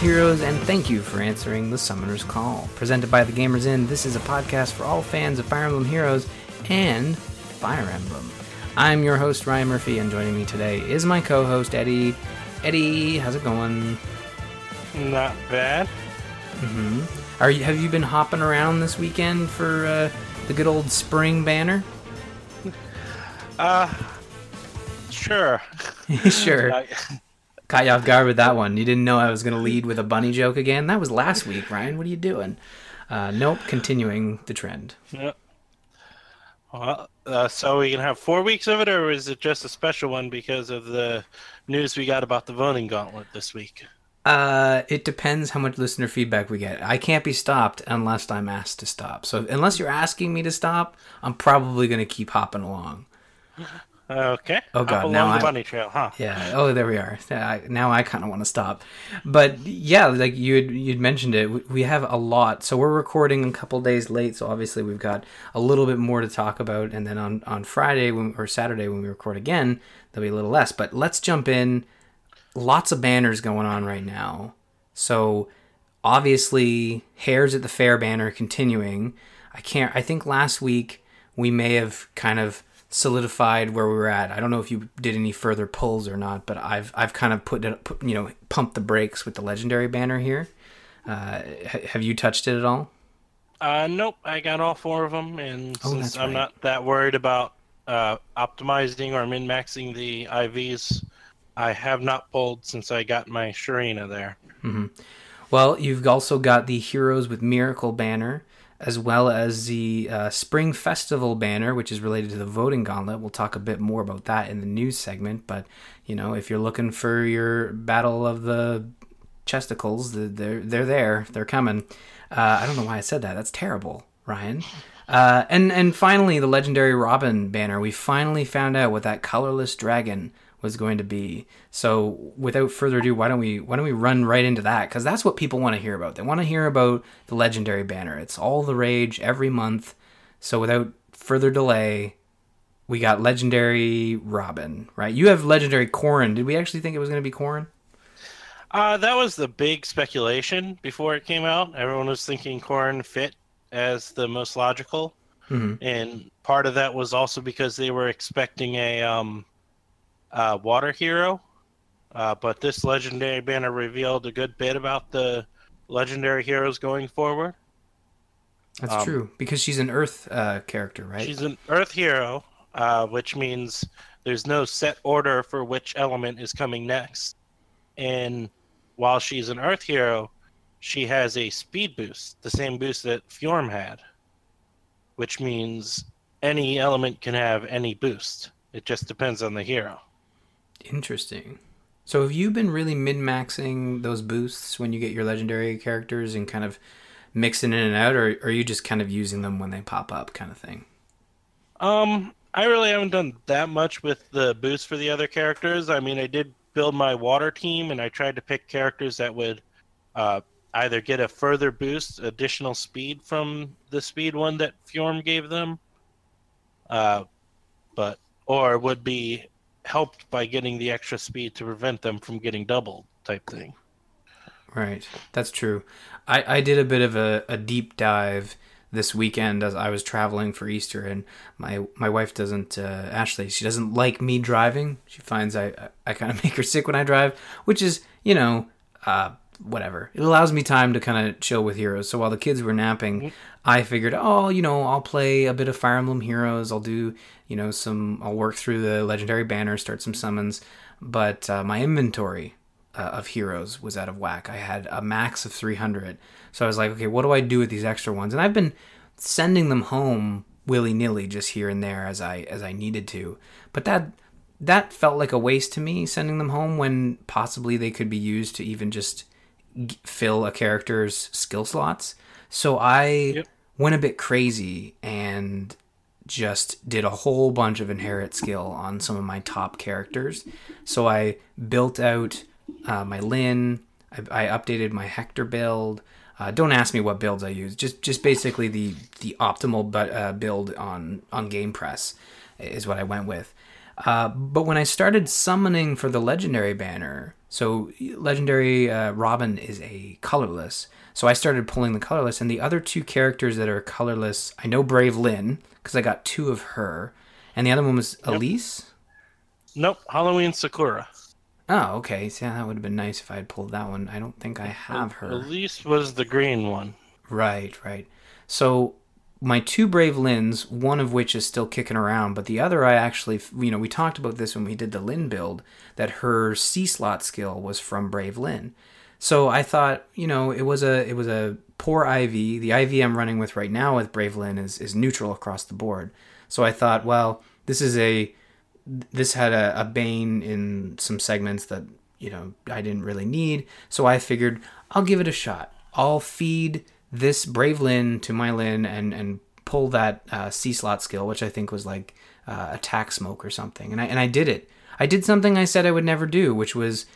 Heroes, and thank you for answering the Summoner's Call. Presented by the Gamers Inn, this is a podcast for all fans of Fire Emblem Heroes and Fire Emblem. I'm your host, Ryan Murphy, and joining me today is my co host, Eddie. Eddie, how's it going? Not bad. Mm-hmm. Are you, have you been hopping around this weekend for uh, the good old spring banner? Uh, sure. sure. I- Caught you off guard with that one. You didn't know I was going to lead with a bunny joke again? That was last week, Ryan. What are you doing? Uh, nope, continuing the trend. yeah. Well, uh, so we can have four weeks of it, or is it just a special one because of the news we got about the voting gauntlet this week? Uh, it depends how much listener feedback we get. I can't be stopped unless I'm asked to stop. So unless you're asking me to stop, I'm probably going to keep hopping along. Okay. Oh, God, Up now along the I'm- bunny trail, huh? Yeah. Oh, there we are. Now I kind of want to stop, but yeah, like you would you'd mentioned it. we- We have a lot, so we're recording a couple days late. So obviously we've got a little bit more to talk about, and then on on Friday when, or Saturday when we record again, there'll be a little less. But let's jump in. Lots of banners going on right now. So obviously, hares at the fair banner continuing. I can't. I think last week we may have kind of solidified where we were at. I don't know if you did any further pulls or not, but I've I've kind of put it, put, you know, pumped the brakes with the legendary banner here. Uh, ha- have you touched it at all? Uh, nope. I got all four of them, and Oh, since I'm right. not that worried about uh, optimizing or min maxing the IVs, I have not pulled since I got my Sharena there. Well, you've also got the Heroes with Miracle banner, as well as the uh, Spring Festival banner, which is related to the voting gauntlet. We'll talk a bit more about that in the news segment. But you know, if you're looking for your battle of the chesticles, they're they're there. They're coming. Uh, I don't know why I said that. That's terrible, Ryan. Uh, and and finally, the legendary Robin banner. We finally found out what that colorless dragon was going to be. So, without further ado, why don't we why don't we run right into that? Because that's what people want to hear about. They want to hear about the legendary banner. It's all the rage every month. So, without further delay, we got legendary Robin. Right? You have legendary Corrin. Did we actually think it was going to be Corrin? Uh, that was the big speculation before it came out. Everyone was thinking Corrin fit as the most logical, Mhm. and part of that was also because they were expecting a um, uh, water hero. Uh, but this legendary banner revealed a good bit about the legendary heroes going forward. That's Um, true because she's an Earth uh, character, right? She's an Earth hero, uh, which means there's no set order for which element is coming next. And while she's an Earth hero, she has a speed boost, the same boost that Fjorm had, which means any element can have any boost. It just depends on the hero. Interesting. So have you been really min maxing those boosts when you get your legendary characters and kind of mixing in and out, or, or are you just kind of using them when they pop up, kind of thing? Um, I really haven't done that much with the boosts for the other characters. I mean, I did build my water team, and I tried to pick characters that would uh, either get a further boost, additional speed from the speed one that Fjorm gave them, uh, but or would be helped by getting the extra speed to prevent them from getting doubled, type thing. Right. That's true. I, I did a bit of a, a deep dive this weekend as I was traveling for Easter, and my my wife doesn't uh, Ashley. She doesn't like me driving. She finds I I, I kind of make her sick when I drive, which is you know uh, whatever. It allows me time to kind of chill with heroes. So while the kids were napping, I figured, oh, you know, I'll play a bit of Fire Emblem Heroes. I'll do you know some. I'll work through the legendary banner, start some summons, but uh, my inventory uh, of heroes was out of whack. I had a max of 300. So I was like, okay, what do I do with these extra ones? And I've been sending them home willy-nilly just here and there as I as I needed to. But that that felt like a waste to me sending them home when possibly they could be used to even just fill a character's skill slots. So I Yep. went a bit crazy and just did a whole bunch of inherit skill on some of my top characters. So I built out uh, my Lyn. I, I updated my Hector build. Uh, don't ask me what builds I use. Just just basically the the optimal bu- uh, build on on Game Press is what I went with. Uh, but when I started summoning for the legendary banner, So legendary uh, Robin is a colorless. So I started pulling the colorless, and the other two characters that are colorless, I know Brave Lyn because I got two of her, and the other one was. Elise. Nope, Halloween Sakura. Oh, okay. So yeah, that would have been nice if I had pulled that one. I don't think I have her. Elise was the green one. Right, right. So my two brave Lyns, one of which is still kicking around, but the other I actually, you know, we talked about this when we did the Lyn build that her C slot skill was from Brave Lyn. So I thought, you know, it was a it was a poor IV. The IV I'm running with right now with Brave Lyn is is neutral across the board. So I thought, well, this is a this had a, a bane in some segments that you know I didn't really need. So I figured I'll give it a shot. I'll feed this Brave Lyn to my Lyn and and pull that uh, C slot skill, which I think was like uh, attack smoke or something. And I and I did it. I did something I said I would never do, which was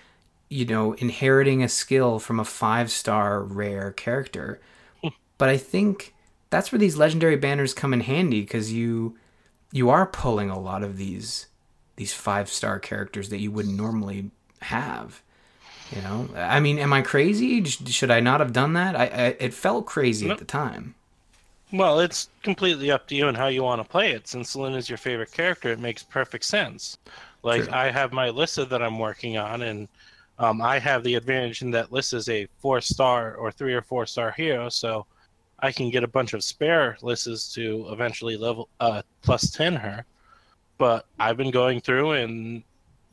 you know inheriting a skill from a five star rare character. but I think that's where these legendary banners come in handy because you you are pulling a lot of these these five star characters that you wouldn't normally have. You know, I mean, am I crazy? Should I not have done that? I, I it felt crazy at the time. Well, it's completely up to you and how you want to play it. Since Lyn is your favorite character, it makes perfect sense. Like True. I have my Lissa that I'm working on, and um, I have the advantage in that Lissa's a four star or three or four star hero, so I can get a bunch of spare Lissas to eventually level uh, plus ten her. But I've been going through and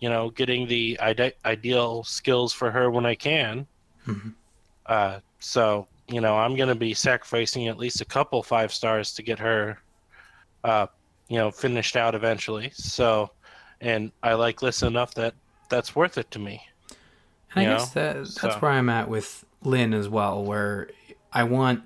you know getting the ide- ideal skills for her when I can. Mhm. Uh, so you know, I'm going to be sacrificing at least a couple five stars to get her, uh, you know, finished out eventually. So, and I like Lissa enough that that's worth it to me. And I You guess that that's so- where I'm at with Lyn as well, where I want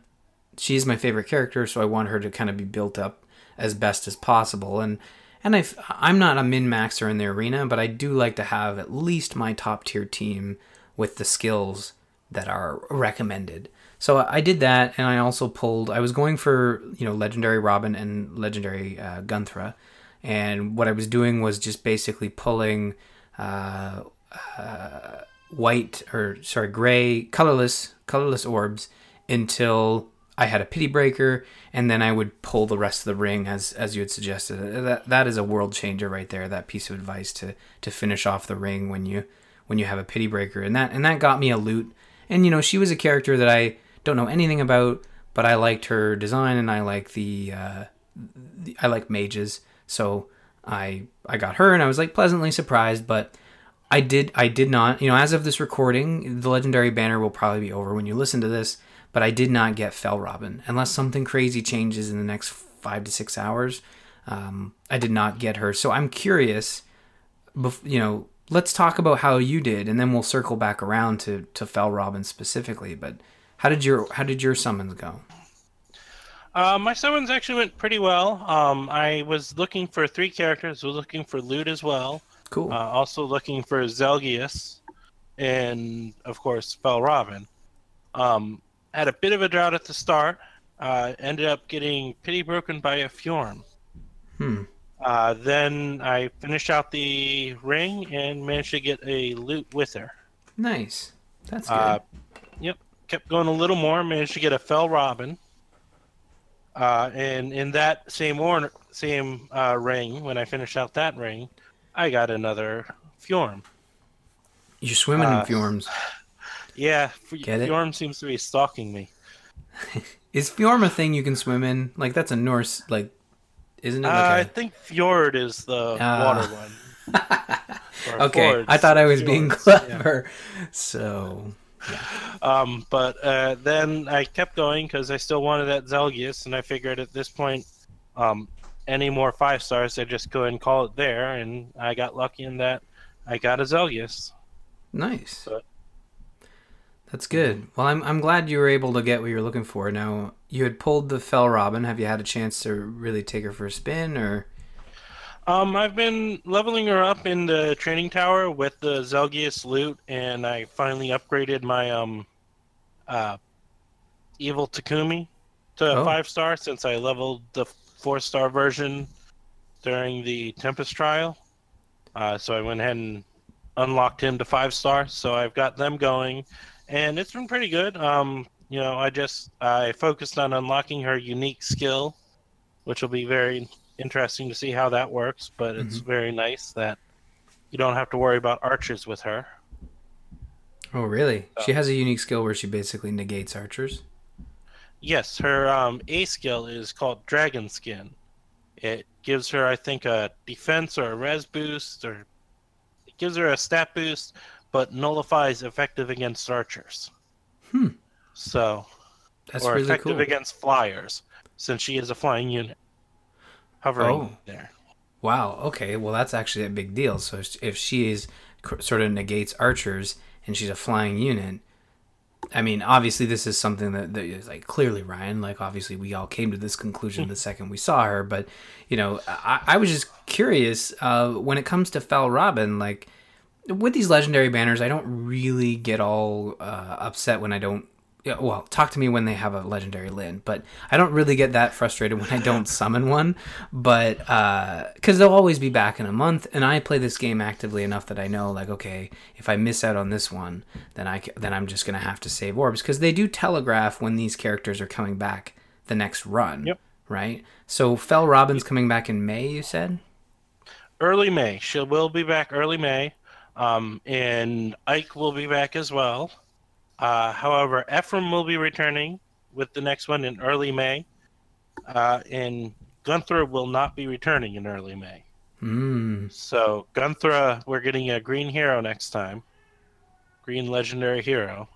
she's my favorite character, so I want her to kind of be built up as best as possible. And and I I'm not a min maxer in the arena, but I do like to have at least my top tier team with the skills that are recommended. So I did that, and I also pulled. I was going for you know legendary Robin and legendary uh, Gunnthrá, and what I was doing was just basically pulling. Uh, white or sorry gray colorless colorless orbs until I had a pity breaker and then I would pull the rest of the ring as as you had suggested. That that is a world changer right there that piece of advice to to finish off the ring when you when you have a pity breaker. And that and that got me a Lute. And you know she was a character that I don't know anything about but I liked her design and I like the uh the, I like mages. So I I got her and I was like pleasantly surprised but I did I did not, you know, as of this recording, the legendary banner will probably be over when you listen to this, but I did not get Fell Robin unless something crazy changes in the next 5 to 6 hours. Um, I did not get her. So I'm curious you know, let's talk about how you did and then we'll circle back around to to Fell Robin specifically, but how did your how did your summons go? Uh, my summons actually went pretty well. Um, I was looking for three characters. Was looking for Lute as well. Cool. Uh, also looking for Zelgius, and of course Fell Robin. Um, had a bit of a drought at the start. Uh, ended up getting pity broken by a Fjorm. hmm. Uh, then I finished out the ring and managed to get a Lute with her. Nice. That's good. Uh, yep, kept going a little more. Managed to get a Fell Robin. Uh, and in that same same uh, ring, when I finished out that ring, I got another Fjorm. You're swimming uh, in fjorms. Yeah, F- Get it? Fjorm seems to be stalking me. Is fjorm a thing you can swim in? Like that's a Norse like isn't it Uh, I think Fjord is the Ah. water one. Okay, Fjords, I thought I was being fjords, yeah. clever. So, Um, but uh, then I kept going because I still wanted that Zelgius, and I figured at this point, um, any more five stars, I just go and call it there. And I got lucky in that I got a Zelgius. nice. But- That's good. Well, I'm I'm glad you were able to get what you're looking for. Now, you had pulled the Fell Robin. Have you had a chance to really take her for a spin or Um, I've been leveling her up in the training tower with the Zelgius loot, and I finally upgraded my um, uh, evil Takumi to Oh. five star since I leveled the four star version during the Tempest trial. Uh, so I went ahead and unlocked him to five star, so I've got them going, and it's been pretty good. Um, you know, I just I focused on unlocking her unique skill, which will be very interesting to see how that works. But it's Mm-hmm. very nice that you don't have to worry about archers with her. Oh, really? She has a unique skill where she basically negates archers. Yes, her um, A skill is called Dragon Skin. It gives her, I think, a defense or a res boost, or it gives her a stat boost, but nullifies effective against archers. Hmm. So, That's or really effective cool. against flyers, since she is a flying unit hovering Oh. there. Wow. Okay. Well, that's actually a big deal. So if she is sort of negates archers and she's a flying unit, I mean, obviously this is something that, that is like clearly Ryan. Like obviously we all came to this conclusion the second we saw her. But you know, I, I was just curious uh, when it comes to Fell Robin. Like with these legendary banners, I don't really get all uh, upset when I don't. Well, talk to me when they have a legendary Lyn, but I don't really get that frustrated when I don't summon one. But because they'll always be back in a month, and I play this game actively enough that I know, like, okay, if I miss out on this one, then I then I'm just gonna have to save orbs because they do telegraph when these characters are coming back the next run. Yep. Right. So Fell Robin's coming back in May. You said. Early May. She will be back early May. Um, and Ike will be back as well. Uh, however, Ephraim will be returning with the next one in early May. Uh, and Gunther will not be returning in early May. Hmm. So, Gunther, we're getting a green hero next time. Green legendary hero.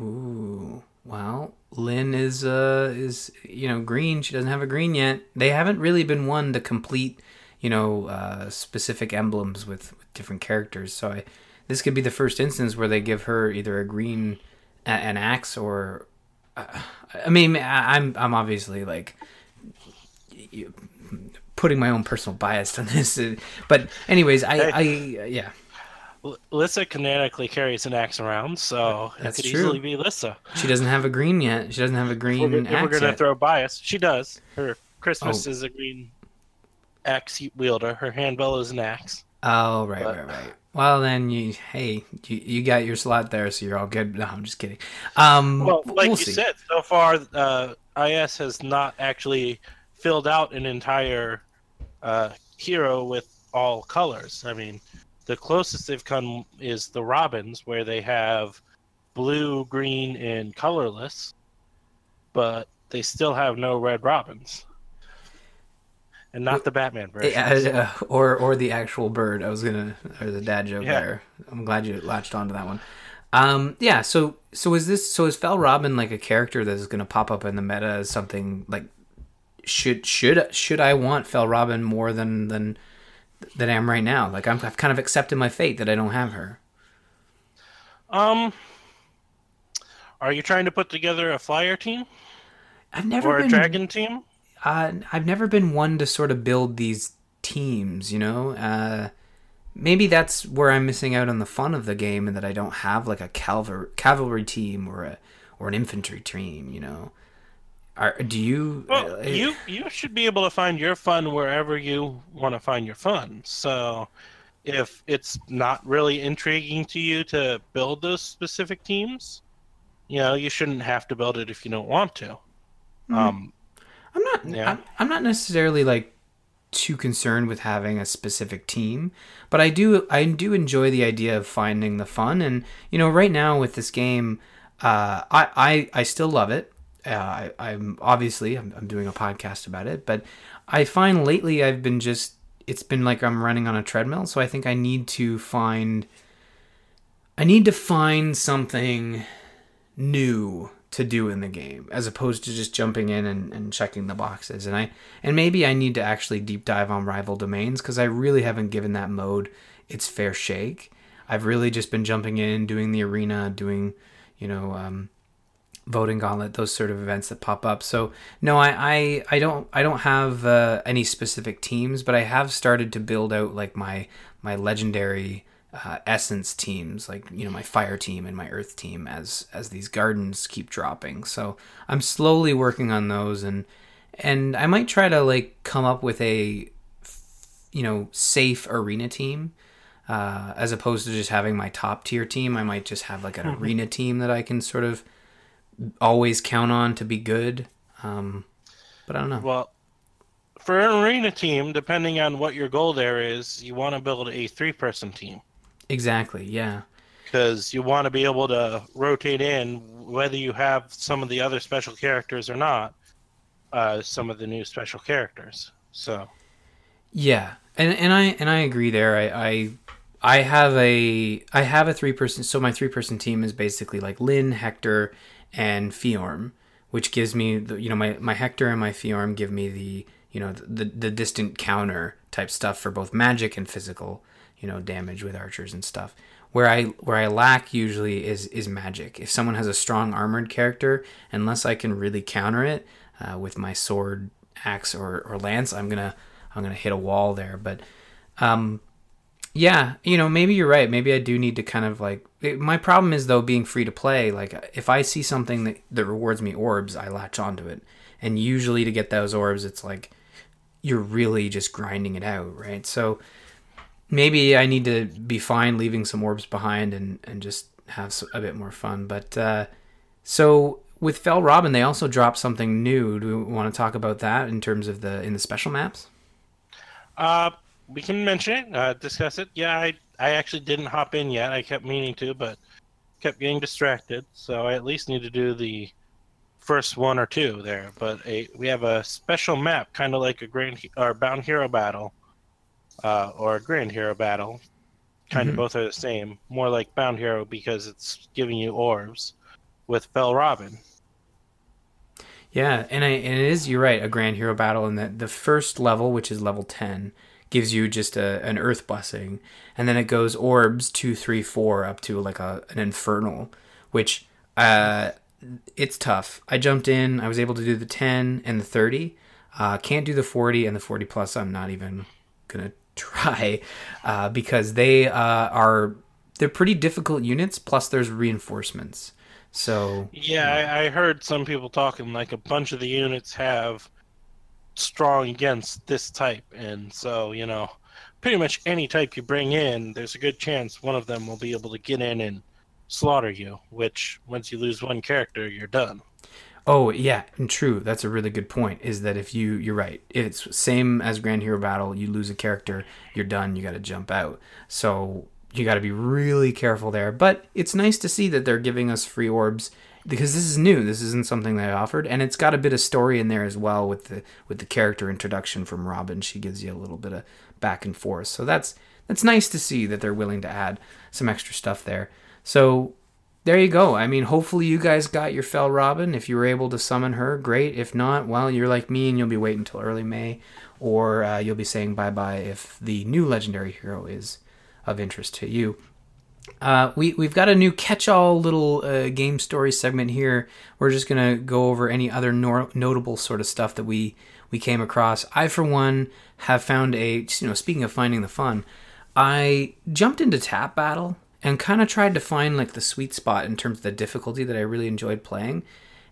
Ooh. Well, Lyn is uh is you know green. She doesn't have a green yet. They haven't really been one to complete you know uh, specific emblems with different characters. So I, this could be the first instance where they give her either a green a- an axe or uh, I mean I- I'm I'm obviously like putting my own personal bias on this, uh, but anyways I I yeah. L- Lissa canonically carries an axe around, so That's it could true. easily be Lissa. She doesn't have a green yet. She doesn't have a green If we're, if we're gonna yet. throw bias, she does. Her Christmas Oh. is a green axe wielder. Her handbell is an axe. Oh, right, But- right, right. Well, then you, hey, you, you got your slot there, so you're all good. No, I'm just kidding. Um, Well, like we'll you see. said, so far, uh, IS has not actually filled out an entire uh, hero with all colors. I mean, the closest they've come is the Robins, where they have blue, green, and colorless, but they still have no red Robins. And not the Batman version. Yeah, uh, or or the actual bird. I was gonna or the dad joke Yeah. there. I'm glad you latched onto that one. Um, yeah. So so is this so is Fell Robin like a character that is gonna pop up in the meta as something like should should should I want Fell Robin more than than than I am right now? Like I'm, I've kind of accepted my fate that I don't have her. Um, are you trying to put together a flyer team I've never or a dragon team? Uh, I've never been one to sort of build these teams, you know. Uh, maybe that's where I'm missing out on the fun of the game, and that I don't have like a cavalry cavalry team or a or an infantry team, you know. Are, do you? Well, uh, you you should be able to find your fun wherever you want to find your fun. So, if it's not really intriguing to you to build those specific teams, you know, you shouldn't have to build it if you don't want to. Hmm. Um, I'm not. Yeah. I'm, I'm not necessarily like too concerned with having a specific team, but I do. I do enjoy the idea of finding the fun, and you know, right now with this game, uh, I, I I still love it. Uh, I, I'm obviously I'm, I'm doing a podcast about it, but I find lately I've been just. It's been like I'm running on a treadmill, so I think I need to find. I need to find something new to do in the game as opposed to just jumping in and, and checking the boxes. And i and maybe i need to actually deep dive on rival domains because i really haven't given that mode its fair shake. I've really just been jumping in doing the arena doing you know um, voting gauntlet those sort of events that pop up. So no i i, I don't i don't have uh, any specific teams but i have started to build out like my my legendary uh, essence teams like you know my fire team and my earth team as as these gardens keep dropping so i'm slowly working on those and and i might try to like come up with a you know safe arena team uh, as opposed to just having my top tier team. I might just have like an Mm-hmm. arena team that I can sort of always count on to be good. Um, but I don't know. Well, for an arena team, depending on what your goal there is, you want to build a three-person team Exactly. Yeah. because you want to be able to rotate in whether you have some of the other special characters or not. Uh, some of the new special characters. So Yeah, and and I and I agree there. I I, I have a I have a three person. So my three person team is basically like Lyn, Hector, and Fjorm, which gives me the you know my my Hector and my Fjorm give me the you know the the distant counter type stuff for both magic and physical you know damage with archers and stuff. Where I where I lack usually is is magic. If someone has a strong armored character, unless I can really counter it uh, with my sword, axe, or, or lance, I'm gonna I'm gonna hit a wall there. But um, yeah, you know maybe you're right. Maybe I do need to kind of like. It, my problem is though being free to play. Like if I see something that that rewards me orbs, I latch onto it. And usually to get those orbs, it's like you're really just grinding it out, right? So maybe I need to be fine leaving some orbs behind and, and just have a bit more fun. But uh, so with Fell Robin, they also dropped something new. Do we want to talk about that in terms of the in the special maps? Uh, we can mention it, uh, discuss it. Yeah, I I actually didn't hop in yet. I kept meaning to, but kept getting distracted. So I at least need to do the first one or two there. But a we have a special map, kind of like a grand or bound hero battle, uh, or a grand hero battle. Kind Mhm. of both are the same. More like bound hero because it's giving you orbs with Fell Robin. Yeah, and I and it is you're right a grand hero battle, and that the first level, which is level ten, gives you just a, an earth blessing, and then it goes orbs two, three, four up to like a an infernal, which uh, it's tough. I jumped in, I was able to do the ten and the thirty. Uh, can't do the forty and the forty plus. I'm not even gonna try uh, because they uh, are they're pretty difficult units. Plus, there's reinforcements. So Yeah, I, I heard some people talking like a bunch of the units have strong against this type, and so you know, pretty much any type you bring in, there's a good chance one of them will be able to get in and slaughter you. Which once you lose one character, you're done. Oh yeah, and true. That's a really good point. Is that if you you're right, it's same as Grand Hero Battle. You lose a character, you're done. You got to jump out. So you got to be really careful there. But it's nice to see that they're giving us free orbs because this is new. This isn't something they offered, and it's got a bit of story in there as well with the with the character introduction from Robin. She gives you a little bit of back and forth. So that's that's nice to see that they're willing to add some extra stuff there. So there you go. I mean, hopefully you guys got your Fell Robin. If you were able to summon her, great. If not, well, you're like me and you'll be waiting until early May, or uh, you'll be saying bye bye if the new legendary hero is of interest to you. Uh, we we've got a new catch-all little uh, game story segment here. We're just gonna go over any other nor- notable sort of stuff that we we came across. I, for one, have found a you know speaking of finding the fun, I jumped into Tap Battle and kind of tried to find like the sweet spot in terms of the difficulty that I really enjoyed playing.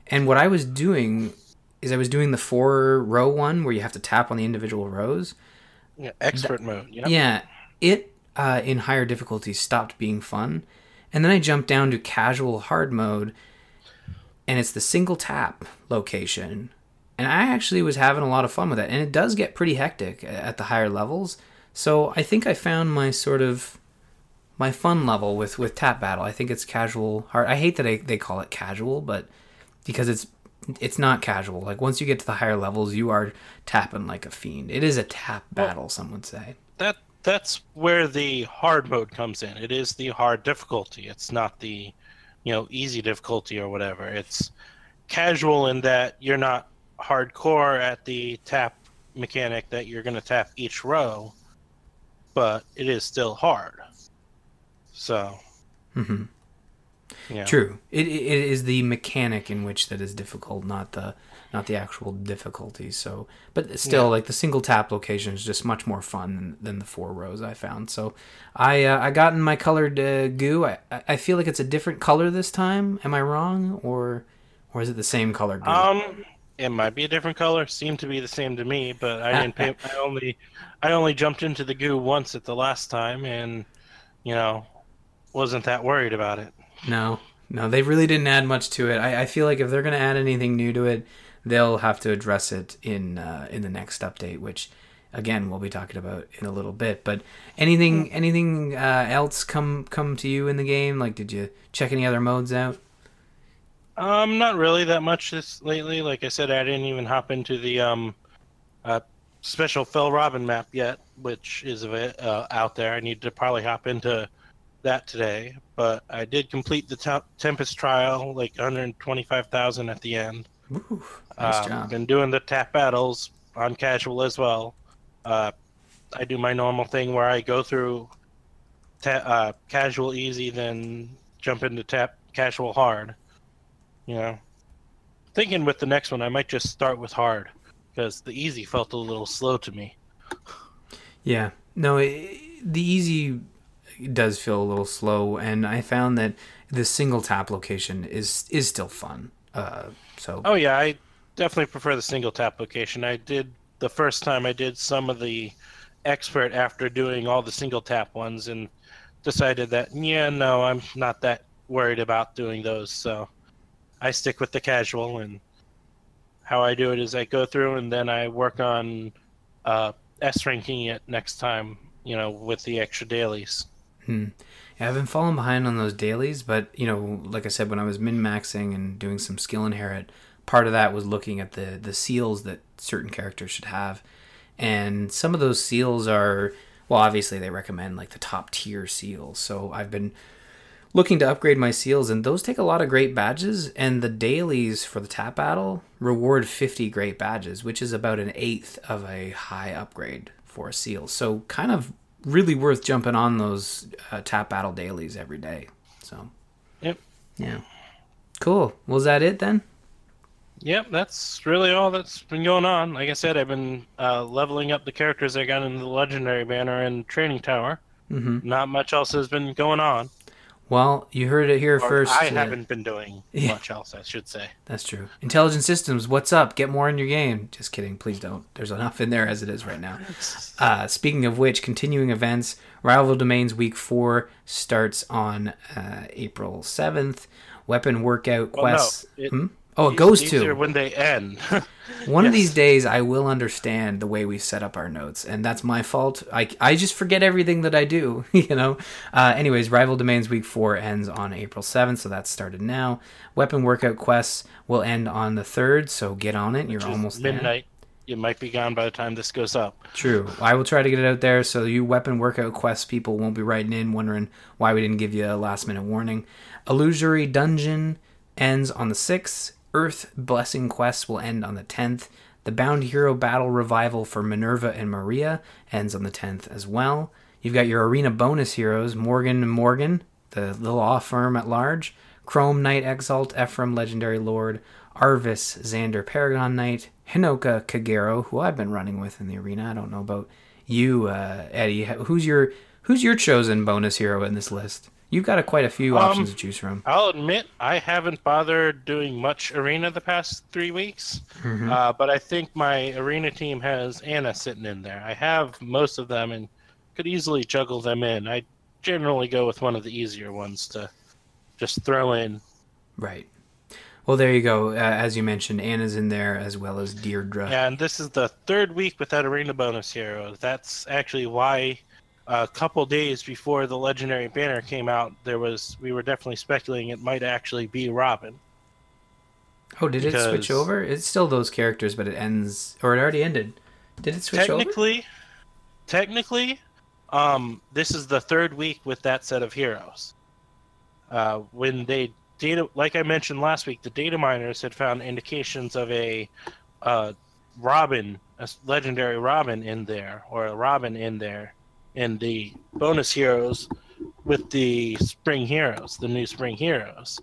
And what I was doing is I was doing the four row one where you have to tap on the individual rows. Yeah, expert mode. Yeah. Yeah, it uh, in higher difficulties stopped being fun, and then I jumped down to casual hard mode, and it's the single tap location, and I actually was having a lot of fun with that, and it does get pretty hectic at the higher levels. So I think I found my sort of my fun level with with tap battle. I think it's casual hard. I hate that I, they call it casual, but because it's it's not casual. Like once you get to the higher levels, you are tapping like a fiend. It is a tap battle, some would say. That that's where the hard mode comes in. It is the hard difficulty. It's not the, you know, easy difficulty or whatever. It's casual in that you're not hardcore at the tap mechanic that you're going to tap each row, but it is still hard. So, Mm-hmm. yeah. True. It, it is the mechanic in which that is difficult, not the not the actual difficulty. So, but still, Yeah. like the single tap location is just much more fun than, than the four rows I found. So, I uh, I got in my colored uh, goo. I I feel like it's a different color this time. Am I wrong, or or is it the same color goo? Um, it might be a different color. Seemed to be the same to me, but I didn't pay. I only, I only jumped into the goo once at the last time, and you know, wasn't that worried about it. No, no, they really didn't add much to it. I, I feel like if they're going to add anything new to it, they'll have to address it in uh, in the next update, which again we'll be talking about in a little bit. But anything anything uh, else come come to you in the game? Like, did you check any other modes out? Um, not really that much this lately. Like I said, I didn't even hop into the um, uh, special Fell Robin map yet, which is uh, out there. I need to probably hop into that today, but I did complete the te- Tempest trial, like 125,000 at the end. Ooh, nice um, job. Been doing the tap battles on casual as well. Uh, I do my normal thing where I go through ta- uh, casual easy, then jump into tap casual hard. You know, thinking with the next one, I might just start with hard because the easy felt a little slow to me. Yeah, no, it, the easy does feel a little slow, and I found that the single tap location is is still fun. Uh, so Oh yeah, I definitely prefer the single tap location. I did the first time I did some of the expert after doing all the single tap ones and decided that yeah, no, I'm not that worried about doing those. So I stick with the casual and how I do it is I go through and then I work on uh, S ranking it next time, you know, with the extra dailies. Hmm. Yeah, I've been falling behind on those dailies, but you know, like I said, when I was min maxing and doing some skill inherit, part of that was looking at the the seals that certain characters should have, and some of those seals are well, obviously they recommend like the top tier seals. So I've been looking to upgrade my seals, and those take a lot of great badges. And the dailies for the tap battle reward 50 great badges, which is about an eighth of a high upgrade for a seal. So kind of really worth jumping on those uh, tap battle dailies every day. So Yep. yeah, cool. Was that it then? Yep, that's really all that's been going on. Like I said, I've been uh, leveling up the characters I got in the legendary banner and training tower. Mm-hmm. Not much else has been going on. Well, you heard it here Or first. I uh, haven't been doing Yeah. much else, I should say. That's true. Intelligent Systems, what's up? Get more in your game. Just kidding. Please don't. There's enough in there as it is right now. Uh, speaking of which, continuing events, Rival Domains Week 4 starts on uh, April 7th. Weapon workout Well, no, quests. it- Hmm? Oh, it These- goes these to. when they end. One of these days, I will understand the way we set up our notes, and that's my fault. I, I just forget everything that I do, you know. Uh, anyways, Rival Domains Week Four ends on April seventh, so that's started now. Weapon workout quests will end on the third, so get on it. You're almost there. midnight. You might be gone by the time this goes up. True. I will try to get it out there so you weapon workout quest people won't be writing in wondering why we didn't give you a last minute warning. Illusory Dungeon ends on the 6th. Earth Blessing Quest will end on the 10th. The Bound Hero Battle Revival for Minerva and Maria ends on the 10th as well. You've got your arena bonus heroes Morgan and Morgan, the, the law firm at large, Chrom Knight Exalt, Ephraim Legendary Lord, Arvis Xander Paragon Knight, Hinoka Kagero, who I've been running with in the arena. I don't know about you, uh, Eddie. Who's your who's your chosen bonus hero in this list? You've got a, quite a few Um, options to choose from. I'll admit I haven't bothered doing much arena the past three weeks, Mhm. uh, but I think my arena team has Anna sitting in there. I have most of them and could easily juggle them in. I generally go with one of the easier ones to just throw in. Right. Well, there you go. Uh, as you mentioned, Anna's in there as well as Deirdre. Yeah, And this is the third week without arena bonus hero. That's actually why a couple days before the legendary banner came out, there was we were definitely speculating it might actually be Robin. Oh, did it switch over? It's still those characters, but it ends, or it already ended. Did it switch over? technically, technically, um, this is the third week with that set of heroes. Uh, when they data, like I mentioned last week, the data miners had found indications of a uh, Robin, a legendary Robin in there, or a Robin in there, in the bonus heroes with the spring heroes, the new spring heroes,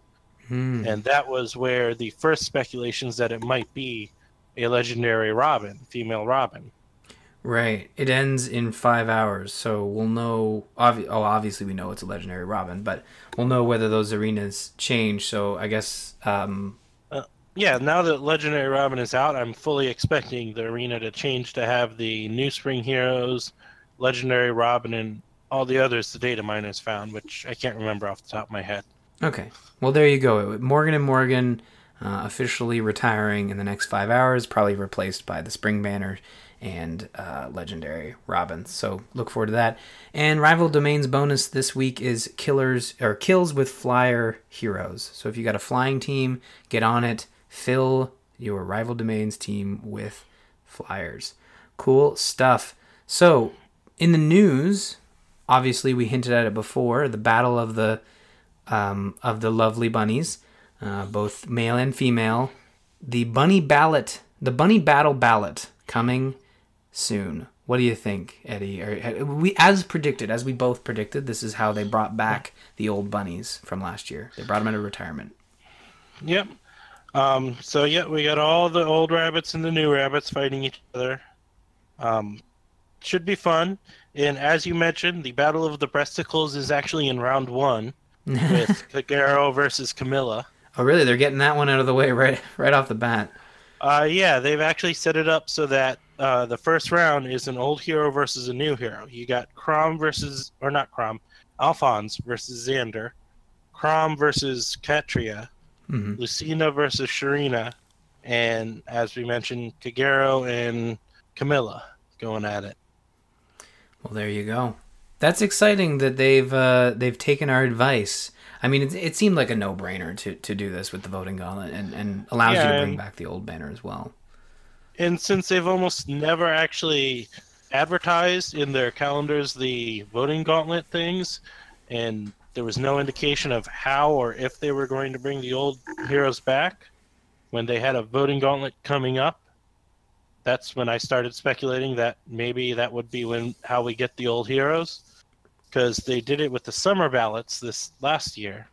Hmm. and that was where the first speculations that it might be a legendary Robin, female Robin. Right. It ends in five hours, so we'll know. Obvi- oh, obviously we know it's a legendary Robin, but we'll know whether those arenas change. So I guess. Um, Yeah, now that Legendary Robin is out, I'm fully expecting the arena to change to have the new Spring Heroes, Legendary Robin, and all the others the data miners found, which I can't remember off the top of my head. Okay. Well, there you go. Morgan and Morgan uh, officially retiring in the next five hours, probably replaced by the Spring Banner and uh, Legendary Robins. So look forward to that. And Rival Domains bonus this week is killers or kills with flyer heroes. So if you got a flying team, get on it. Fill your Rival Domains team with flyers. Cool stuff. So in the news, obviously we hinted at it before the battle of the um, of the lovely bunnies, uh, both male and female. The bunny ballot, the bunny battle ballot coming soon. What do you think, Eddie? Are, we, as predicted, as we both predicted, this is how they brought back the old bunnies from last year. They brought them out of retirement. Yep. Um, so yeah, we got all the old rabbits and the new rabbits fighting each other. Um, should be fun. And as you mentioned, the Battle of the Breasticles is actually in round one with Kagero versus Camilla. Oh, really? They're getting that one out of the way right right off the bat. Uh, yeah, they've actually set it up so that uh, the first round is an old hero versus a new hero. You got Chrom versus, or not Chrom, Alphonse versus Xander, Chrom versus Katria, mm-hmm. Lucina versus Sharena, and as we mentioned, Kagero and Camilla going at it. Well, there you go. That's exciting that they've uh, they've taken our advice. I mean, it, it seemed like a no brainer to, to do this with the voting gauntlet and, and allows yeah, you to bring back the old banner as well. And since they've almost never actually advertised in their calendars the voting gauntlet things, and there was no indication of how or if they were going to bring the old heroes back when they had a voting gauntlet coming up, that's when I started speculating that maybe that would be when how we get the old heroes, because they did it with the summer ballots this last year.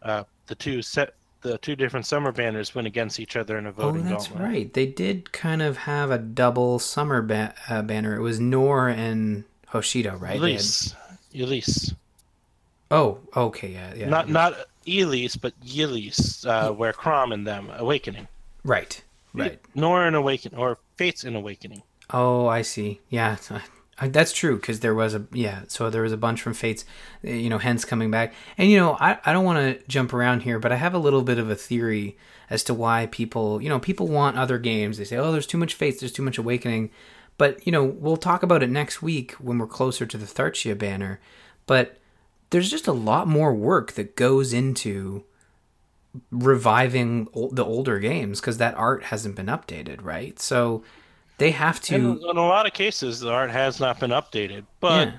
Uh, the two set the two different summer banners went against each other in a voting. Oh, that's gauntlet. right. They did kind of have a double summer ba- uh, banner. It was Nohr and Hoshido, right? Elise. Had... Elise. Oh, okay, yeah, yeah. Not not Elise, but Ylisse, uh, where Chrom and them awakening. Right. Right. Nohr an awakening or Fates an awakening. Oh, I see. Yeah, that's true because there was a yeah. So there was a bunch from Fates, eh, you know, hence coming back. And you know, I I don't want to jump around here, but I have a little bit of a theory as to why people you know people want other games. They say, oh, there's too much Fates, there's too much awakening. But you know, we'll talk about it next week when we're closer to the Thracia banner. But there's just a lot more work that goes into reviving the older games because that art hasn't been updated, right? So they have to. In, in, a lot of cases, the art has not been updated, but yeah.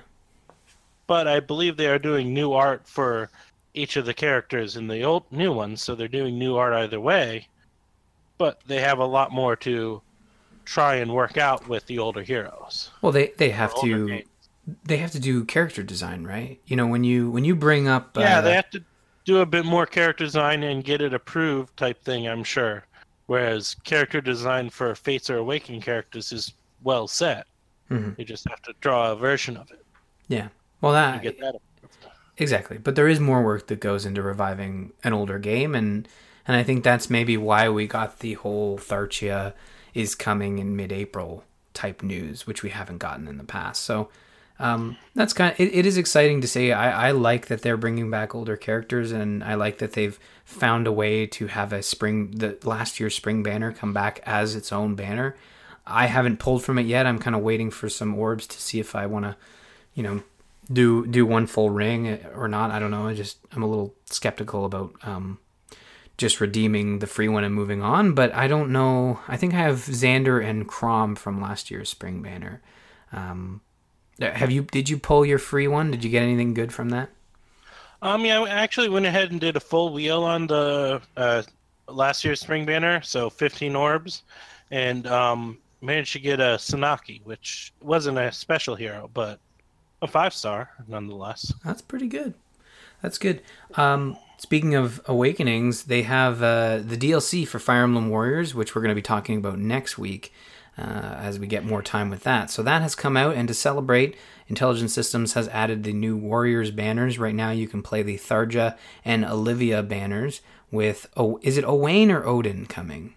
but I believe they are doing new art for each of the characters in the old new ones, so they're doing new art either way. But they have a lot more to try and work out with the older heroes. Well, they they have to. Games. They have to do character design, right? You know, when you when you bring up yeah, uh, they have to do a bit more character design and get it approved type thing, I'm sure. Whereas character design for Fates or Awakening characters is well set. Mm-hmm. You just have to draw a version of it. Yeah. Well, that, get that exactly. But there is more work that goes into reviving an older game, and and I think that's maybe why we got the whole Thracia is coming in mid-April type news, which we haven't gotten in the past. So um, that's kind of it, it is exciting to say. I, I like that they're bringing back older characters, and I like that they've found a way to have a spring the last year's spring banner come back as its own banner. I haven't pulled from it yet. I'm kind of waiting for some orbs to see if I want to, you know, do do one full ring or not. I don't know. I just I'm a little skeptical about um, just redeeming the free one and moving on. But I don't know. I think I have Xander and Chrom from last year's spring banner. Um, have you? Did you pull your free one? Did you get anything good from that? Um, yeah, I actually went ahead and did a full wheel on the uh, last year's spring banner, so 15 orbs, and um, managed to get a Sanaki, which wasn't a special hero, but a five star nonetheless. That's pretty good. That's good. Um, speaking of awakenings, they have uh, the DLC for Fire Emblem Warriors, which we're going to be talking about next week uh, as we get more time with that. So that has come out, and to celebrate, Intelligent Systems has added the new Warriors banners. Right now, you can play the Tharja and Olivia banners with. Oh, is it Owain or Odin coming?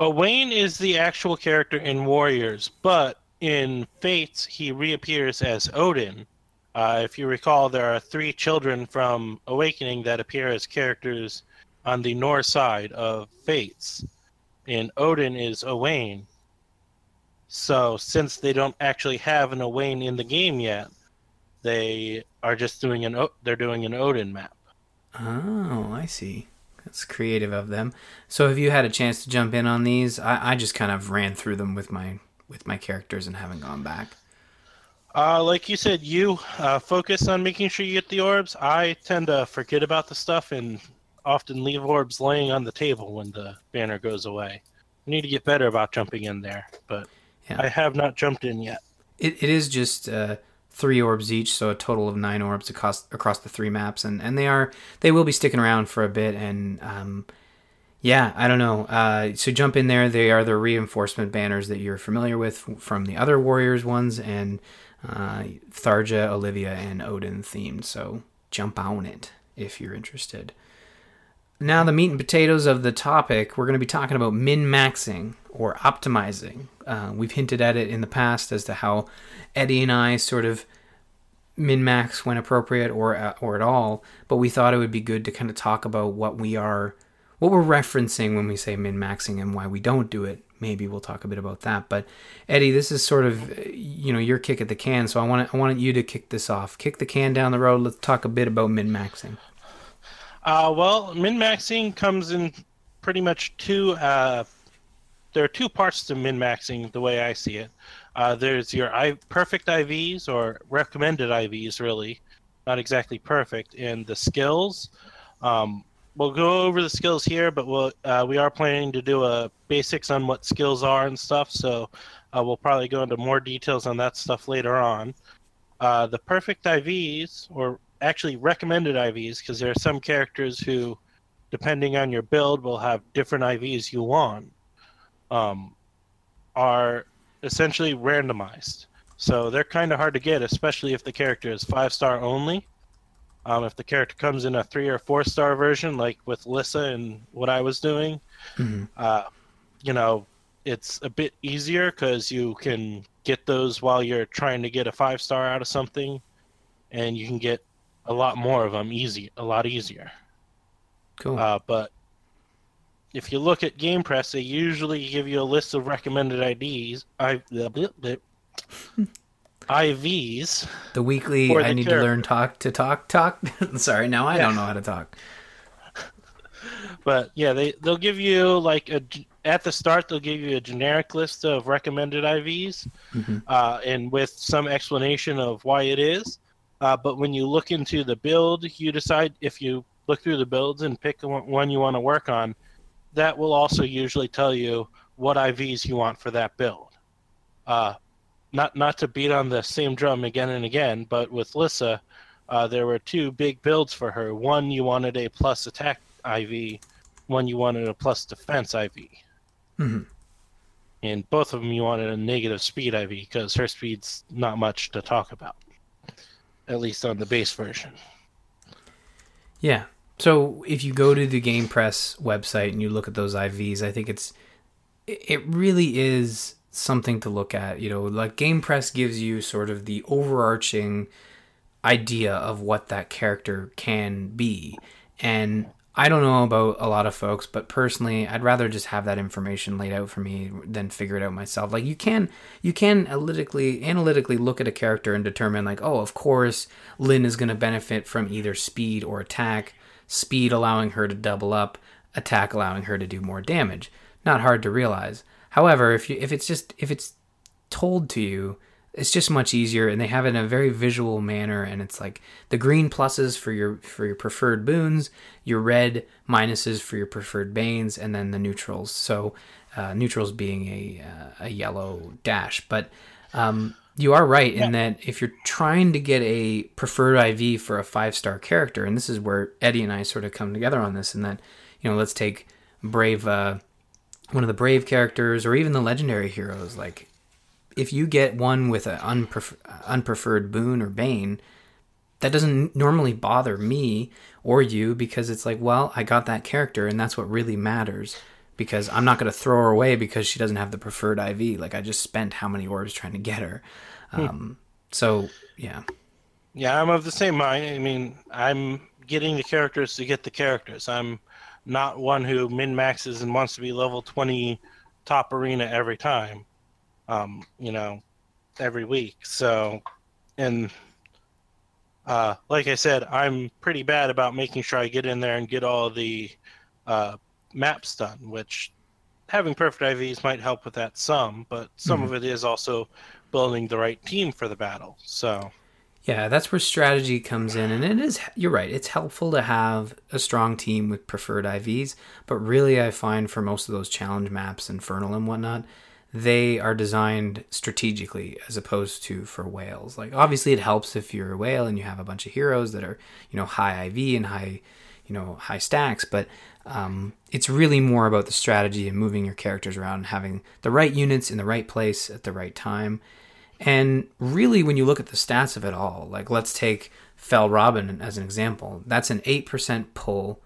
Owain is the actual character in Warriors, but in Fates he reappears as Odin Uh, if you recall, there are three children from Awakening that appear as characters on the Nohr side of Fates, and Odin is Owain. So, since they don't actually have an Owain in the game yet, they are just doing an they're doing an Odin map. Oh, I see. That's creative of them. So, have you had a chance to jump in on these? I, I just kind of ran through them with my with my characters and haven't gone back. Uh, like you said, you uh, focus on making sure you get the orbs. I tend to forget about the stuff and often leave orbs laying on the table when the banner goes away. I need to get better about jumping in there, but Yeah. I have not jumped in yet. It, it is just uh, three orbs each, so a total of nine orbs across across the three maps, and, and they are they will be sticking around for a bit, and um, yeah, I don't know. Uh, so jump in there. They are the reinforcement banners that you're familiar with from the other Warriors ones, and uh, Tharja, Olivia, and Odin themed. So jump on it if you're interested. Now, the meat and potatoes of the topic, we're going to be talking about min maxing or optimizing. Uh, we've hinted at it in the past as to how Eddie and I sort of min max when appropriate or uh, or at all, but we thought it would be good to kind of talk about what we are, what we're referencing when we say min maxing and why we don't do it. Maybe we'll talk a bit about that. But Eddie, this is sort of you know your kick at the can, so I want I wanted you to kick this off. Kick the can down the road. Let's talk a bit about min maxing. Uh, well, min maxing comes in pretty much two. Uh, there are two parts to min maxing, the way I see it. Uh, there's your I- perfect IVs or recommended IVs, really, not exactly perfect, and the skills. Um, we'll go over the skills here, but we'll uh, we are planning to do a basics on what skills are and stuff. So uh, we'll probably go into more details on that stuff later on. Uh, the perfect IVs, or actually recommended IVs, because there are some characters who, depending on your build, will have different IVs you want, um, are essentially randomized. So they're kind of hard to get, especially if the character is five star only. Um, if the character comes in a three or four star version, like with Lissa and what I was doing, Mhm. uh, you know, it's a bit easier because you can get those while you're trying to get a five star out of something, and you can get a lot more of them easy, a lot easier. Cool. Uh, but if you look at Game Press, they usually give you a list of recommended IDs, I, blah, blah, blah, IVs. The weekly For I the need to learn talk to talk talk. Sorry, now I Yeah. don't know how to talk. But yeah, they they'll give you like a at the start they'll give you a generic list of recommended IVs, Mhm. uh, and with some explanation of why it is. Uh, but when you look into the build, you decide if you look through the builds and pick one one you want to work on. That will also usually tell you what IVs you want for that build. Uh, not not to beat on the same drum again and again, but with Lissa, uh, there were two big builds for her. One you wanted a plus attack IV, one you wanted a plus defense IV, Mhm. and both of them you wanted a negative speed IV because her speed's not much to talk about, at least on the base version. Yeah. So if you go to the Game Press website and you look at those IVs, I think it's it really is something to look at. You know, like Game Press gives you sort of the overarching idea of what that character can be. And I don't know about a lot of folks, but personally, I'd rather just have that information laid out for me than figure it out myself. Like you can, you can analytically, analytically look at a character and determine, like, oh, of course, Lyn is going to benefit from either speed or attack. Speed allowing her to double up, attack allowing her to do more damage. Not hard to realize. However, if you if it's just if it's told to you, it's just much easier and they have it in a very visual manner and it's like the green pluses for your for your preferred boons your red minuses for your preferred banes and then the neutrals so uh, neutrals being a uh, a yellow dash but um, you are right in that if you're trying to get a preferred IV for a five star character, and this is where Eddie and I sort of come together on this, and that you know, let's take Brave, uh, one of the Brave characters, or even the legendary heroes. Like, if you get one with an unprefer- unpreferred boon or bane, that doesn't normally bother me or you because it's like, well, I got that character, and that's what really matters. Because I'm not going to throw her away because she doesn't have the preferred IV. Like I just spent how many orbs trying to get her. Um, so yeah, Yeah, I'm of the same mind. I mean, I'm getting the characters to get the characters. I'm not one who min maxes and wants to be level 20 top arena every time. Um, you know, every week. So, and uh, like I said, I'm pretty bad about making sure I get in there and get all the uh, maps done, which having perfect IVs might help with that some, but some mm-hmm. of it is also building the right team for the battle. So, yeah, that's where strategy comes in, and it is. You're right. It's helpful to have a strong team with preferred IVs, but really, I find for most of those challenge maps, Infernal and whatnot, they are designed strategically as opposed to for whales. Like obviously it helps if you're a whale and you have a bunch of heroes that are, you know, high IV and high, you know, high stacks, but um, it's really more about the strategy and moving your characters around and having the right units in the right place at the right time. And really, when you look at the stats of it all, like let's take Fell Robin as an example, that's an 8% pull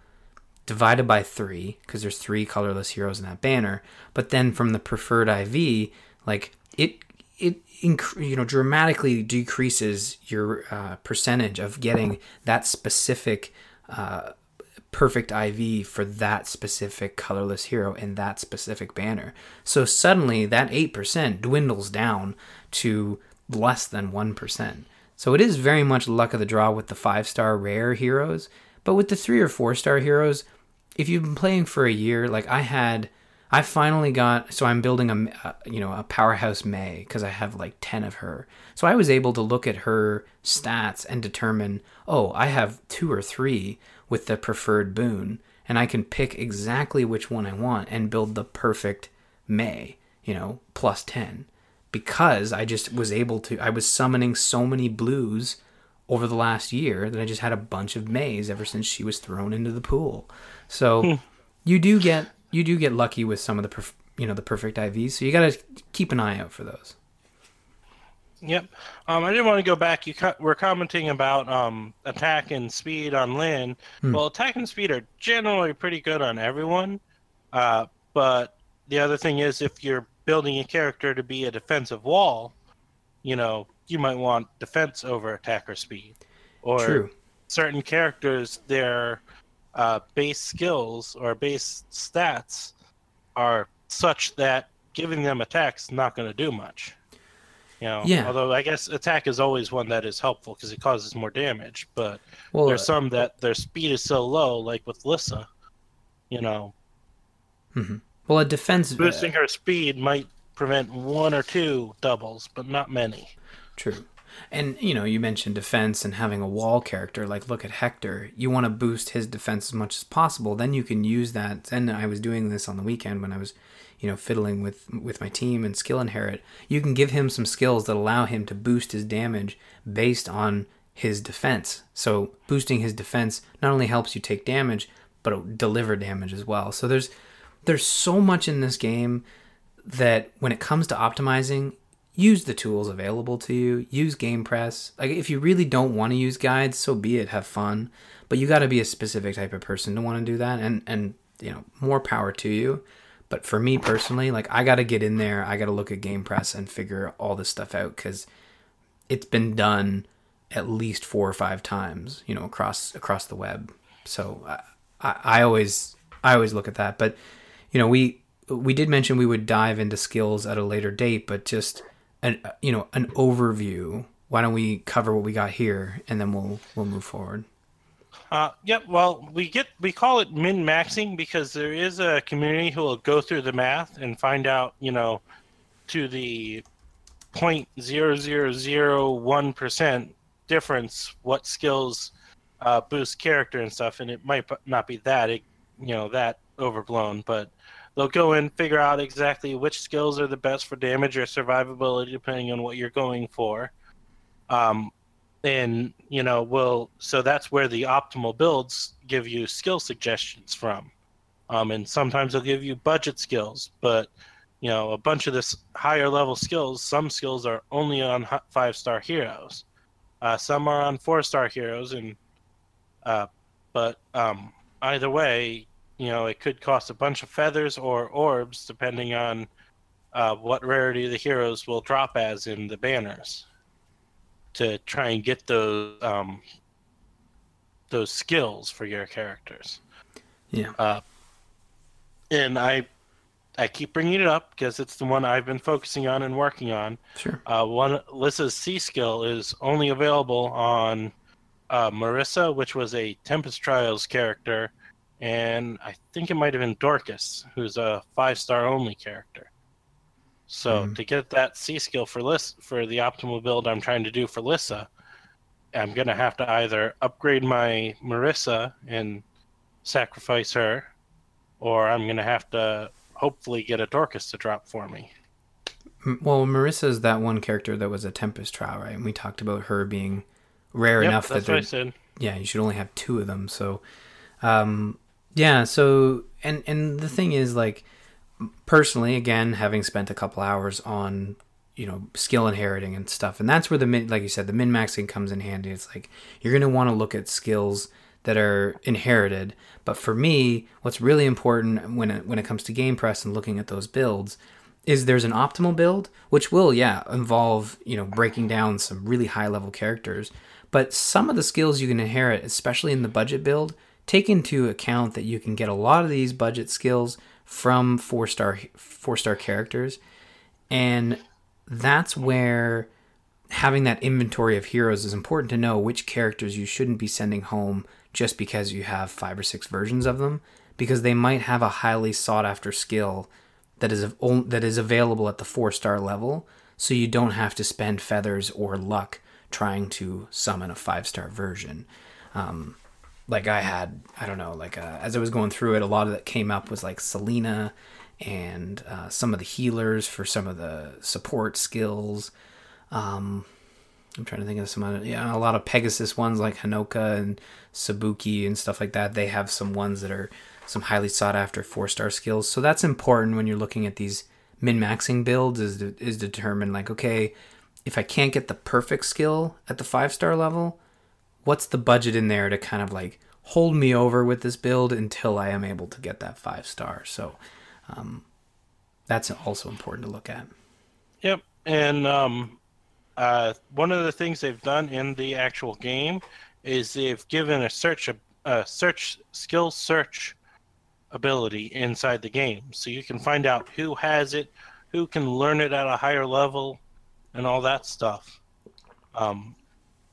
divided by three because there's three colorless heroes in that banner. But then from the preferred IV, like it it inc- you know dramatically decreases your uh, percentage of getting that specific uh, perfect IV for that specific colorless hero in that specific banner. So suddenly that eight percent dwindles down to less than one percent. So it is very much luck of the draw with the five star rare heroes. But with the three or four star heroes, if you've been playing for a year, like I had, I finally got. So I'm building a, uh, you know, a powerhouse Mae because I have like ten of her. So I was able to look at her stats and determine, oh, I have two or three with the preferred boon, and I can pick exactly which one I want and build the perfect Mae. You know, plus ten, because I just was able to. I was summoning so many blues over the last year that I just had a bunch of Maes ever since she was thrown into the pool. So hmm. you do get you do get lucky with some of the perf- you know the perfect IVs. So you got to keep an eye out for those. Yep. Um, I didn't want to go back. You co- were commenting about um, attack and speed on Lyn. Hmm. Well, attack and speed are generally pretty good on everyone. Uh, but the other thing is, if you're building a character to be a defensive wall, you know, you might want defense over attack or speed. Or True. certain characters, their uh, base skills or base stats are such that giving them attacks not going to do much. You know, yeah. although I guess attack is always one that is helpful because it causes more damage. But well, there's some that their speed is so low, like with Lissa. You know. Mm-hmm. Well, a defense boosting her speed might prevent one or two doubles, but not many. True. And you know, you mentioned defense and having a wall character. Like, look at Hector. You want to boost his defense as much as possible. Then you can use that. And I was doing this on the weekend when I was, you know, fiddling with with my team and skill inherit. You can give him some skills that allow him to boost his damage based on his defense. So boosting his defense not only helps you take damage, but deliver damage as well. So there's there's so much in this game that when it comes to optimizing, use the tools available to you. Use GamePress. Like if you really don't want to use guides, so be it. Have fun, but you got to be a specific type of person to want to do that. And and you know more power to you. But for me personally, like I got to get in there. I got to look at GamePress and figure all this stuff out because it's been done at least four or five times, you know, across across the web. So I, I always I always look at that. But you know, we we did mention we would dive into skills at a later date, but just an you know an overview. Why don't we cover what we got here and then we'll we'll move forward. Uh, yep. Well, we get we call it min maxing because there is a community who will go through the math and find out, you know, to the point zero zero zero one percent difference what skills uh, boost character and stuff, and it might not be that it, you know, that overblown, but they'll go in figure out exactly which skills are the best for damage or survivability depending on what you're going for. Um, and you know will so that's where the optimal builds give you skill suggestions from. Um, and sometimes they'll give you budget skills but you know a bunch of this higher level skills some skills are only on five star heroes. Uh, some are on four star heroes and uh, but um, either way you know, it could cost a bunch of feathers or orbs, depending on uh, what rarity the heroes will drop as in the banners. to try and get those um, those skills for your characters. Yeah. Uh, and I I keep bringing it up because it's the one I've been focusing on and working on. Sure. Uh, one Lissa's C skill is only available on uh, Marisa, which was a Tempest Trials character, and I think it might have been Dorcas, who's a five star only character. So Mhm. to get that C skill for Liss for the optimal build I'm trying to do for Lissa, I'm gonna have to either upgrade my Marisa and sacrifice her, or I'm gonna have to hopefully get a Dorcas to drop for me. Well, Marisa is that one character that was a Tempest trial, right? And we talked about her being rare Yep, enough that that's what I said. yeah, you should only have two of them. So, um, yeah. So, and and the thing is, like, personally, again, having spent a couple hours on you know skill inheriting and stuff, and that's where the min, like you said, the min maxing comes in handy. It's like you're gonna want to look at skills that are inherited. But for me, what's really important when it when it comes to game press and looking at those builds is there's an optimal build, which will, yeah, involve, you know, breaking down some really high level characters. But some of the skills you can inherit, especially in the budget build, take into account that you can get a lot of these budget skills from four star four star characters. And that's where having that inventory of heroes is important to know which characters you shouldn't be sending home just because you have five or six versions of them because they might have a highly sought after skill that is that is available at the 4 star level so you don't have to spend feathers or luck trying to summon a 5 star version um, like I had, I don't know, like uh, as I was going through it, a lot of that came up was like Selena and uh, some of the healers for some of the support skills. Um, I'm trying to think of some other, yeah, a lot of Pegasus ones like Hinoka and Subaki and stuff like that. They have some ones that are some highly sought after four star skills. So that's important when you're looking at these min maxing builds is to, is determine like okay, if I can't get the perfect skill at the five star level, what's the budget in there to kind of like hold me over with this build until I am able to get that five star. So um, that's also important to look at. Yep, and um, uh, one of the things they've done in the actual game is they've given a search a search skill search ability inside the game, so you can find out who has it, who can learn it at a higher level, and all that stuff um,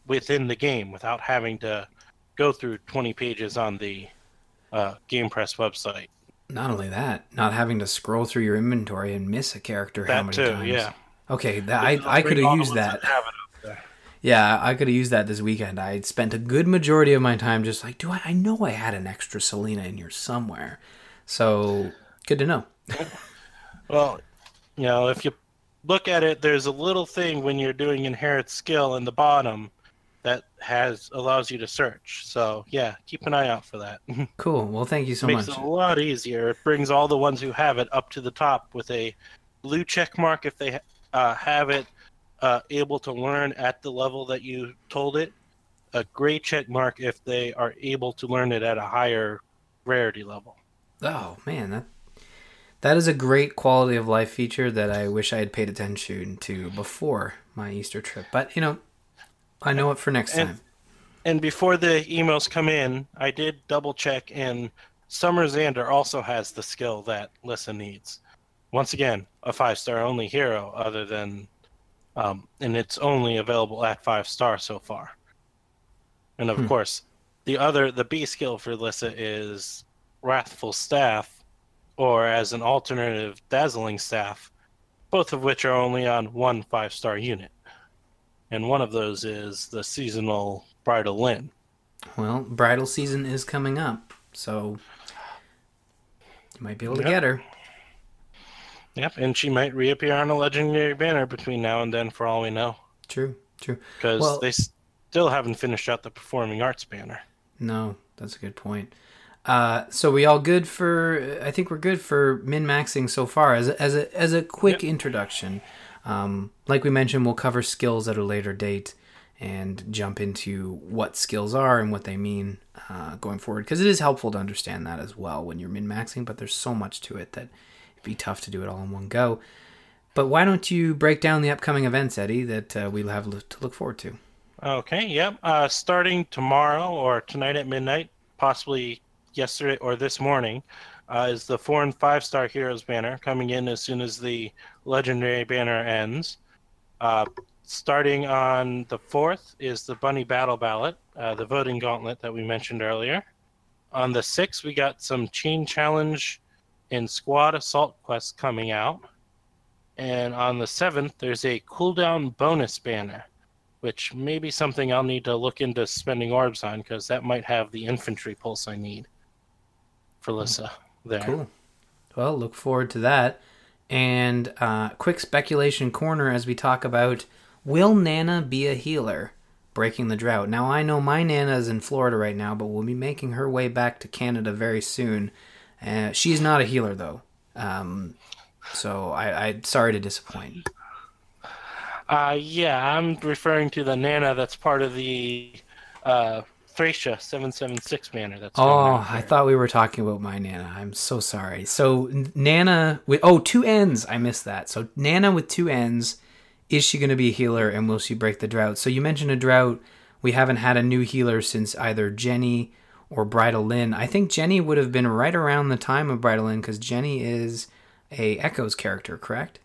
within the game without having to go through 20 pages on the uh, Game Press website. Not only that, not having to scroll through your inventory and miss a character how That many too, times. yeah. Okay, that, I, I could have used that. have it up there. Yeah, I could have used that this weekend. I spent a good majority of my time just like, do I? I know I had an extra Selena in here somewhere. So good to know. Well, you know, if you look at it, there's a little thing when you're doing inherit skill in the bottom that has allows you to search. So yeah, keep an eye out for that. Cool. Well, thank you so Makes much. it a lot easier. It brings all the ones who have it up to the top with a blue check mark if they uh, have it uh, able to learn at the level that you told it. A gray check mark if they are able to learn it at a higher rarity level. Oh man, that that is a great quality of life feature that I wish I had paid attention to before my Easter trip. But you know, I know it for next And- time. And before the emails come in, I did double check, and Summer Xander also has the skill that Lissa needs. Once again, a five star only hero, other than, um, and it's only available at five star so far. And of Hmm. course, the other, the B skill for Lissa is Wrathful Staff, or as an alternative, Dazzling Staff, both of which are only on one five star unit. And one of those is the seasonal Bridal Lyn. Well, bridal season is coming up, so you might be able to get her. Yep, and she might reappear on a legendary banner between now and then, for all we know, True, true. because Well- they still haven't finished out the performing arts banner. No, that's a good point. Uh, so we all good for? I think we're good for min maxing so far. As a, as a as a quick introduction, um, like we mentioned, we'll cover skills at a later date and jump into what skills are and what they mean uh, going forward. Because it is helpful to understand that as well when you're min maxing. But there's so much to it that it'd be tough to do it all in one go. But why don't you break down the upcoming events, Eddie, that uh, we'll have to look forward to? Okay, yep. Uh, starting tomorrow or tonight at midnight, possibly yesterday or this morning, uh, is the four and five star heroes banner coming in as soon as the legendary banner ends. Uh, starting on the 4th is the Bunny Battle Ballot, uh, the voting gauntlet that we mentioned earlier. On the 6th, we got some Chain Challenge and Squad Assault quests coming out. And on the 7th, there's a cooldown bonus banner, which may be something I'll need to look into spending orbs on because that might have the infantry pulse I need for Lissa there. Cool. Well, look forward to that. And uh, quick speculation corner as we talk about will Nanna be a healer breaking the drought? Now, I know my Nana is in Florida right now, but will be making her way back to Canada very soon. Uh, she's not a healer, though. Um, so I, I sorry to disappoint. Uh, yeah, I'm referring to the Nana that's part of the uh, Thracia 776 banner. That's Oh, I thought we were talking about my Nana. I'm so sorry. So Nanna with oh two N's. I missed that. So Nanna with two N's. Is she going to be a healer and will she break the drought? So you mentioned a drought. We haven't had a new healer since either Genny or Bridal Lyn. I think Genny would have been right around the time of Bridal Lyn because Genny is a Echoes character, correct?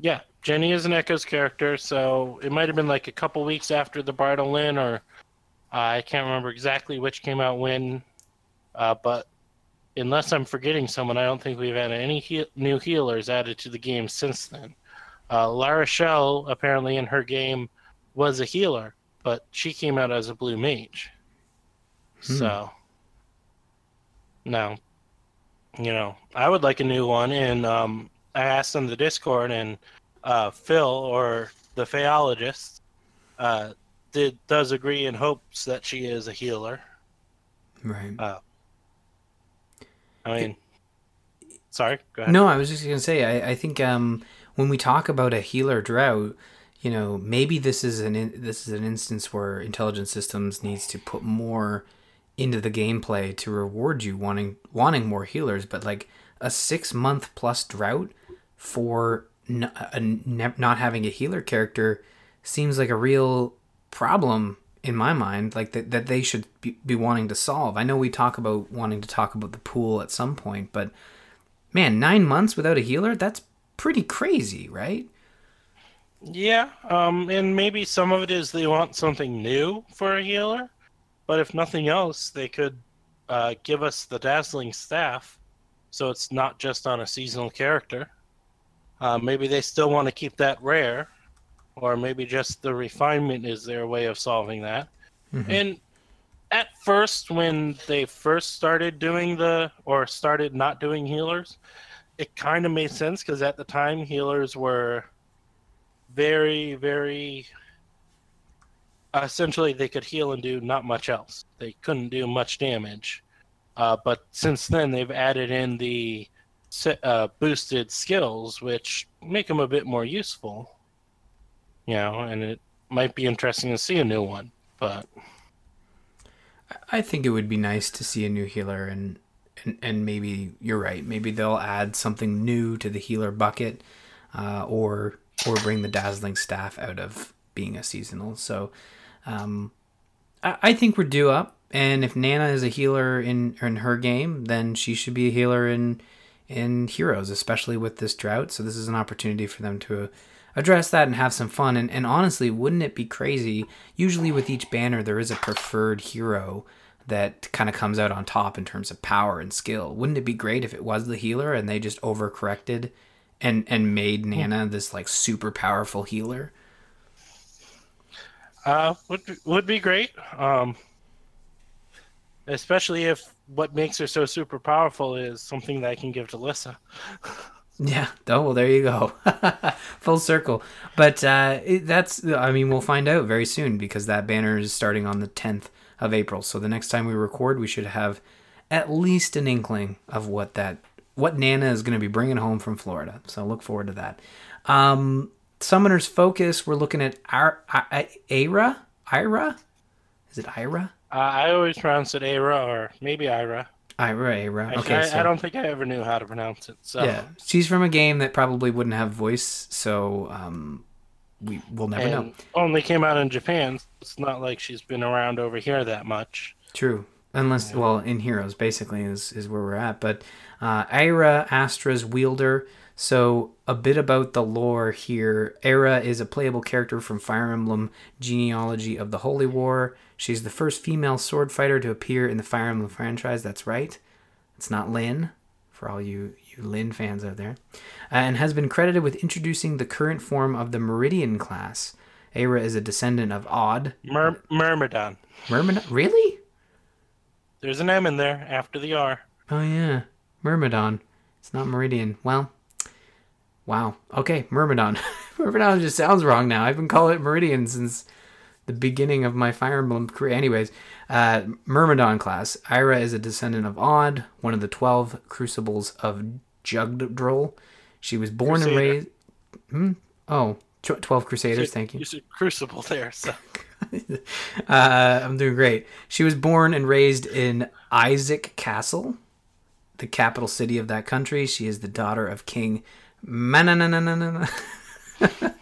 Yeah, Genny is an Echoes character, so it might have been like a couple weeks after the Bridal Lyn, or I can't remember exactly which came out when. Uh, but unless I'm forgetting someone, I don't think we've had any he- new healers added to the game since then. Uh, Lara Shell, apparently in her game, was a healer, but she came out as a blue mage. So, no, you know, I would like a new one, and um, I asked on the Discord, and uh, Phil or the Phaologist uh, did does agree in hopes that she is a healer. Right. I mean, sorry, go ahead. No, I was just gonna say. I, I think um, when we talk about a healer drought, you know, maybe this is an in, this is an instance where intelligent systems needs to put more into the gameplay to reward you wanting wanting more healers. But like a six month plus drought for n- a, ne- not having a healer character seems like a real problem in my mind like that, that they should be, be wanting to solve i know we talk about wanting to talk about the pool at some point but man nine months without a healer that's pretty crazy right Yeah, um, and maybe some of it is they want something new for a healer, but if nothing else, they could uh, give us the dazzling staff, so it's not just on a seasonal character. Uh, maybe they still want to keep that rare, or maybe just the refinement is their way of solving that. And at first, when they first started doing the or started not doing healers, it kind of made sense because at the time healers were very, very. essentially, they could heal and do not much else. They couldn't do much damage. Uh, but since then, they've added in the uh, boosted skills, which make them a bit more useful. You know, and it might be interesting to see a new one. But i think it would be nice to see a new healer and and, and maybe you're right maybe they'll add something new to the healer bucket uh, or or bring the dazzling staff out of being a seasonal so um, I, I think we're due up and if nana is a healer in in her game then she should be a healer in in heroes especially with this drought so this is an opportunity for them to address that and have some fun. And, and honestly wouldn't it be crazy? Usually with each banner there is a preferred hero that kind of comes out on top in terms of power and skill. Wouldn't it be great if it was the healer and they just overcorrected and and made nana this like super powerful healer? Uh, would be, would be great. Um, especially if what makes her so super powerful is something that I can give to Lissa. Yeah. Oh, well, there you go. Full circle. But uh, that's, I mean, we'll find out very soon because that banner is starting on the 10th of April. So the next time we record, we should have at least an inkling of what that, what Nana is going to be bringing home from Florida. So look forward to that. Um, Summoner's Focus, we're looking at I- Ira? Ira? Is it Ira? Uh, I always pronounce it Aira or maybe Ira. Ira, Ira. Okay, I, so. I don't think I ever knew how to pronounce it. So Yeah, she's from a game that probably wouldn't have voice, so um, we will never know. only came out in Japan. It's not like she's been around over here that much. True. Unless, well, in Heroes, basically, is, is where we're at. But uh, Aira, Astra's wielder. So, a bit about the lore here. Aira is a playable character from Fire Emblem Genealogy of the Holy War. She's the first female sword fighter to appear in the Fire Emblem franchise. That's right. It's not Lyn, for all you, you Lyn fans out there. Uh, and has been credited with introducing the current form of the Meridian class. Aira is a descendant of Od. Mer- Myrmidon. Myrmidon? Really? There's an M in there after the R. Oh yeah, Myrmidon. It's not Meridian. Well, wow. Okay, Myrmidon. Myrmidon just sounds wrong now. I've been calling it Meridian since the beginning of my Fire Emblem career. Anyways, uh, Myrmidon class. Ira is a descendant of Od, one of the twelve crucibles of Jugdral. She was born Crusader. and raised. Hmm? Oh, tw- 12 Crusaders. Thank you. You said Crucible there. So Uh, I'm doing great. She was born and raised in Isaac Castle, the capital city of that country. She is the daughter of King Mananananana.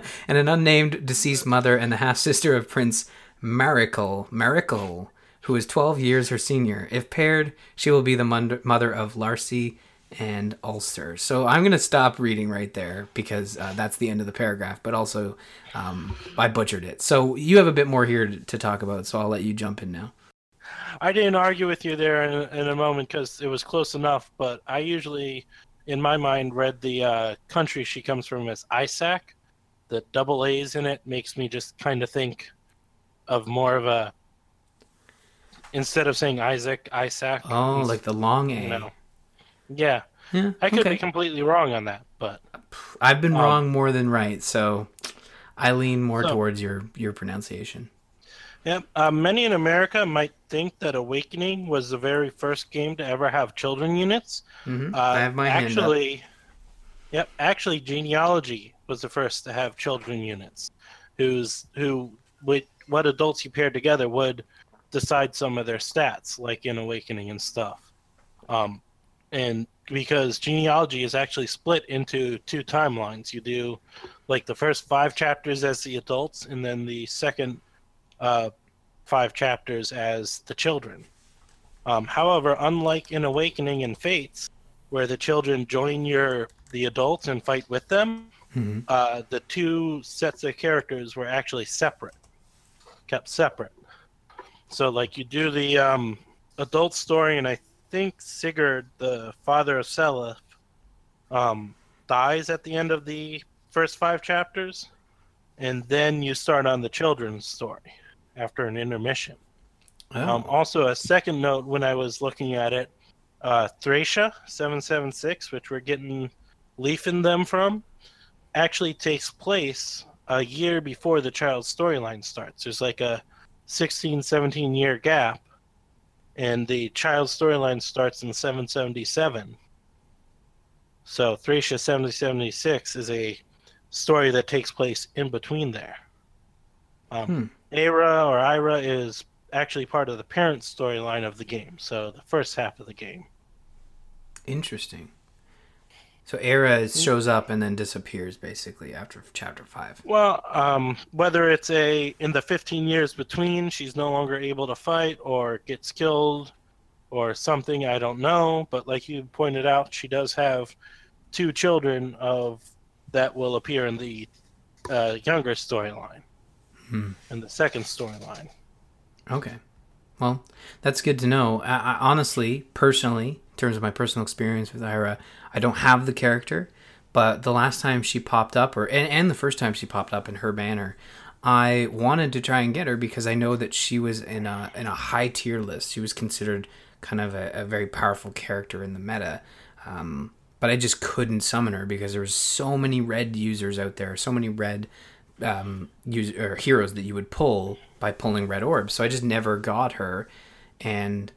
and an unnamed deceased mother and the half sister of Prince Mariccle, Mariccle, who is 12 years her senior. If paired, she will be the mother of Larcei and Ulster. So I'm going to stop reading right there because uh, that's the end of the paragraph, but also um, I butchered it. So you have a bit more here to, talk about, so I'll let you jump in now. I didn't argue with you there in, a- in a moment because it was close enough. But I usually, in my mind, read the uh, country she comes from as Isaac. The double A's in it makes me just kind of think of more of a instead of saying Isaac, Isaac. Oh, like the long A. you know. Yeah, Yeah, I could okay. be completely wrong on that, but I've been um, wrong more than right, so I lean more So- towards your your pronunciation. yeah. Uh, many in America might think that Awakening was the very first game to ever have children units. hmm Uh, I have my hand up. actually, yep. Actually, genealogy was the first to have children units, who's who with what adults you paired together would decide some of their stats, like in Awakening and stuff. Um, and because genealogy is actually split into two timelines, you do like the first five chapters as the adults, and then the second uh, five chapters as the children. Um, however, unlike in Awakening and Fates, where the children join your the adults and fight with them, Mhm. uh, the two sets of characters were actually separate, kept separate. So, like, you do the um, adult story, and I think Sigurd, the father of Seliph, um, dies at the end of the first five chapters, and then you start on the children's story after an intermission. Oh. Um, also, a second note when I was looking at it, uh, Thracia 776, which we're getting Leif in them from, actually takes place a year before the child's storyline starts. There's like a 16, 17 year gap, and the child's storyline starts in 777. So, Thracia 776 is a story that takes place in between there. Um, Hmm. Aira or Ira is actually part of the parent storyline of the game, so the first half of the game. Interesting. So Aira shows up and then disappears basically after chapter five. Well, um, whether it's a in the 15 years between she's no longer able to fight or gets killed or something, I don't know. But like you pointed out, she does have two children of that will appear in the uh, younger storyline, Hmm. in the second storyline. Okay. Well, that's good to know. I, I, honestly, personally, in terms of my personal experience with Ira, I don't have the character, but the last time she popped up, or and, and the first time she popped up in her banner, I wanted to try and get her because I know that she was in a in a high tier list. She was considered kind of a, a very powerful character in the meta. Um, but I just couldn't summon her because there was so many red users out there, so many red um, use, or heroes that you would pull by pulling red orbs. So I just never got her, and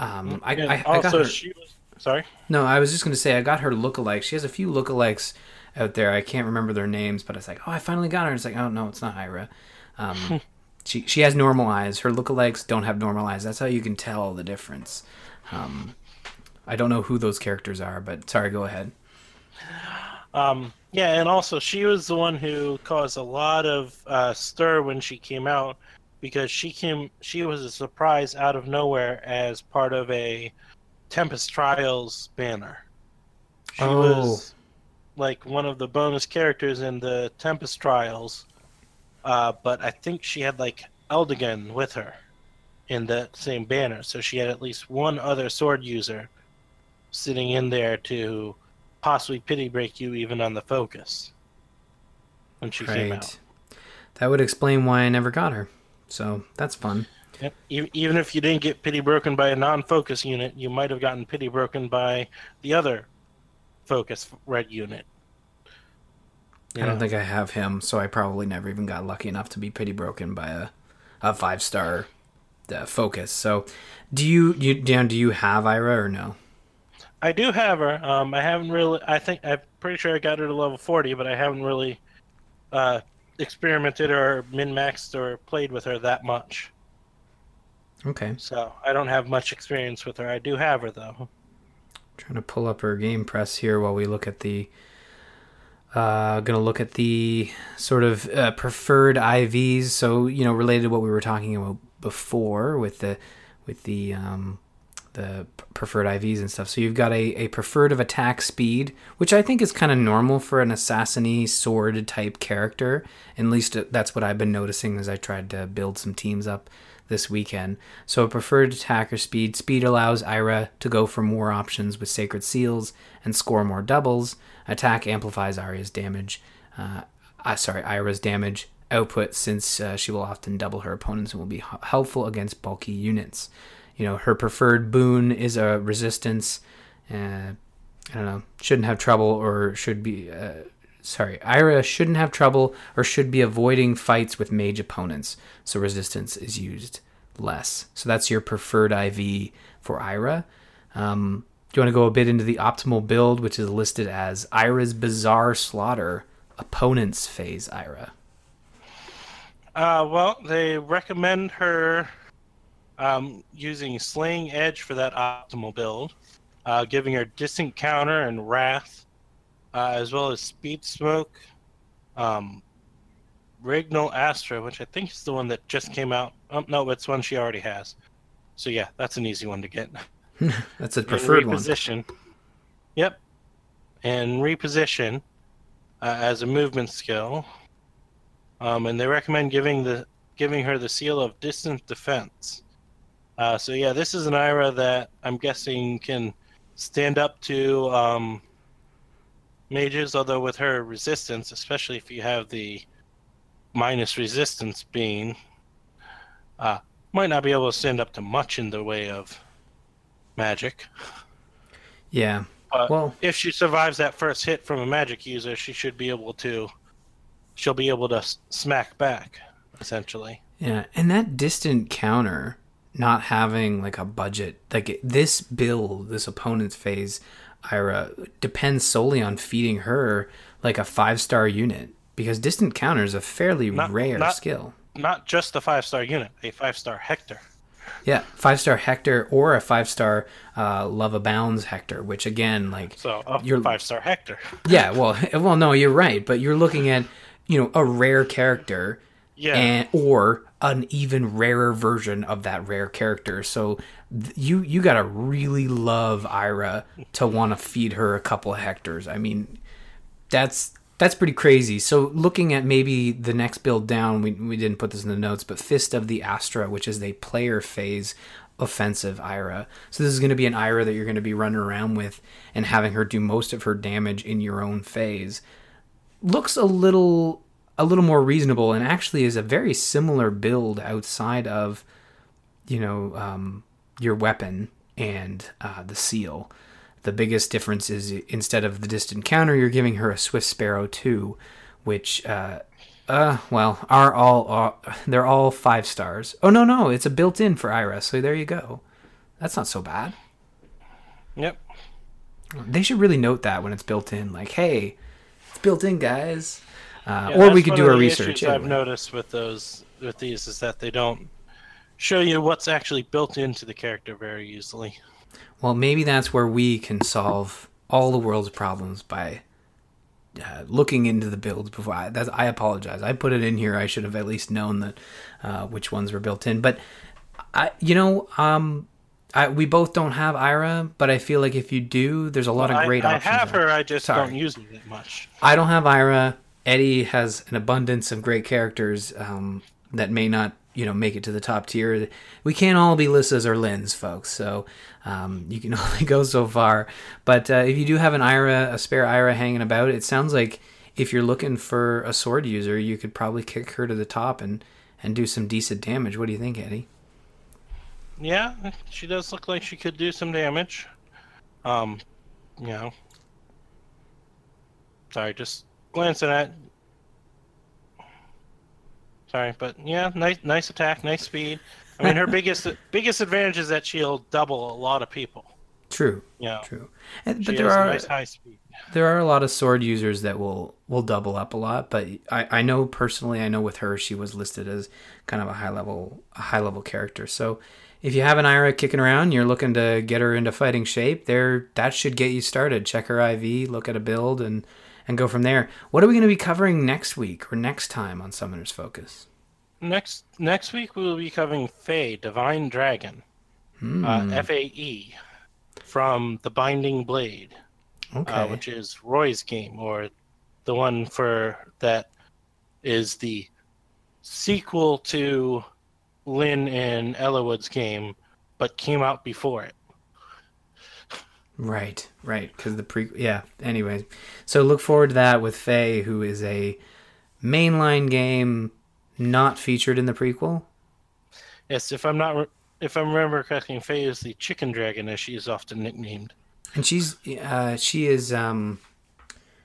um, I, And I, I got also, her. she was sorry. No, I was just going to say I got her lookalikes. She has a few lookalikes out there. I can't remember their names, but it's like, oh, I finally got her. It's like, oh no, it's not Ira. Um, she she has normal eyes. Her lookalikes don't have normal eyes. That's how you can tell the difference. Um, I don't know who those characters are, but sorry, go ahead. Um, yeah, and also she was the one who caused a lot of uh, stir when she came out because she came. She was a surprise out of nowhere as part of a Tempest Trials banner. She Oh. was like one of the bonus characters in the Tempest Trials, uh, but I think she had like Eldigan with her in that same banner, so she had at least one other sword user sitting in there to possibly pity break you even on the focus when she came out. Right. That would explain why I never got her. So that's fun. Yep. Even if you didn't get pity broken by a non-focus unit, you might have gotten pity broken by the other focus red unit. You I don't know? think I have him, so I probably never even got lucky enough to be pity broken by a, a five star uh, focus. So, do you, you Dan? Do you have Ira or no? I do have her. Um, I haven't really. I think I'm pretty sure I got her to level 40, but I haven't really uh, experimented or min maxed or played with her that much. Okay, So I don't have much experience with her. I do have her though. trying to pull up her game press here while we look at the. Uh, gonna look at the sort of uh, preferred IVs. So you know, related to what we were talking about before with the with the um, the preferred IVs and stuff. So you've got a, a preferred of attack speed, which I think is kind of normal for an assassiny sword type character. At least uh, that's what I've been noticing as I tried to build some teams up this weekend. So a preferred attacker speed. Speed allows Ira to go for more options with sacred seals and score more doubles. Attack amplifies Arya's damage. Uh, uh, sorry, Ira's damage output since uh, she will often double her opponents and will be helpful against bulky units. You know, her preferred boon is a resistance. Uh, I don't know, shouldn't have trouble or should be. Sorry, Ira shouldn't have trouble or should be avoiding fights with mage opponents, so resistance is used less. So that's your preferred IV for Ira. Um, do you want to go a bit into the optimal build, which is listed as Ira's Bizarre Slaughter, opponent's phase Ira? Uh, well, they recommend her um, using Slaying Edge for that optimal build, uh, giving her Distant Counter and Wrath, uh, as well as Speed Smoke, um, Regnal Astra, which I think is the one that just came out. Oh, no, it's one she already has. So yeah, that's an easy one to get. That's a And preferred one. reposition. Yep. And reposition uh, as a movement skill. Um, and they recommend giving the giving her the seal of distant defense. Uh, so yeah, this is an Ira that I'm guessing can stand up to um, mages, although with her resistance, especially if you have the minus resistance being, uh, might not be able to stand up to much in the way of magic. Yeah. But Well, if she survives that first hit from a magic user, she should be able to. She'll be able to smack back, essentially. Yeah, and that distant counter, not having like a budget, like this build, this opponent's phase, Ira depends solely on feeding her like a five star unit because distant counter is a fairly Not- rare not- skill. Not just a five star unit, a five star Hector. Yeah, five star Hector or a five star uh, Love Abounds Hector, which again, like So You're- five star Hector. yeah, well, well, no, you're right, but you're looking at you know a rare character Yeah. and or an even rarer version of that rare character. So th- you you gotta really love Ira to want to feed her a couple of Hectors. I mean, that's that's pretty crazy. So looking at maybe the next build down, we we didn't put this in the notes, but Fist of the Astra, which is a player phase offensive Ira. So this is going to be an Ira that you're going to be running around with and having her do most of her damage in your own phase looks a little a little more reasonable and actually is a very similar build outside of you know um, your weapon and uh, the seal. The biggest difference is instead of the distant counter you're giving her a swift sparrow 2 which uh, uh well are all are, they're all five stars. Oh no no it's a built-in for ira so there you go. That's not so bad. Yep. they should really note that when it's built in like hey it's built in guys uh, Yeah, or we could do our research issues I've noticed with those with these is that they don't show you what's actually built into the character very easily. Well, maybe that's where we can solve all the world's problems by uh, looking into the builds before. I, I apologize. I put it in here. I should have at least known that uh, which ones were built in. But I, you know, um, I, we both don't have Ira, but I feel like if you do, there's a lot Well, of great I, I options. have there. her. I just Sorry. don't use her that much. I don't have Ira. Eddie has an abundance of great characters um, that may not, you know, make it to the top tier. We can't all be Lissas or Lyns, folks. So um, you can only go so far. But uh, if you do have an Aira, a spare Aira hanging about, it sounds like if you're looking for a sword user, you could probably kick her to the top and and do some decent damage. What do you think, Eddie? Yeah, she does look like she could do some damage. Um, you know. Sorry, just glancing at. Sorry, but yeah, nice, nice attack, nice speed. I mean, her biggest biggest advantage is that she'll double a lot of people. True, You know, true. And, she but there has are a nice high speed. there are a lot of sword users that will will double up a lot but I, I know personally i know with her she was listed as kind of a high level a high level character so if you have an Aira kicking around you're looking to get her into fighting shape there that should get you started check her iv look at a build and and go from there what are we going to be covering next week or next time on summoners focus Next next week we will be covering Fae, Divine Dragon, Hmm, uh, F A E, from the Binding Blade. okay uh, which is Roy's game, or the one for that is the sequel to Lyn and Eliwood's game, but came out before it. Right, right. Because the pre, yeah. Anyway, so look forward to that with Fae, who is a mainline game not featured in the prequel. Yes, if I'm not, re- if I remember correctly, Fae is the chicken dragon, as she is often nicknamed. And she's, uh, she is um,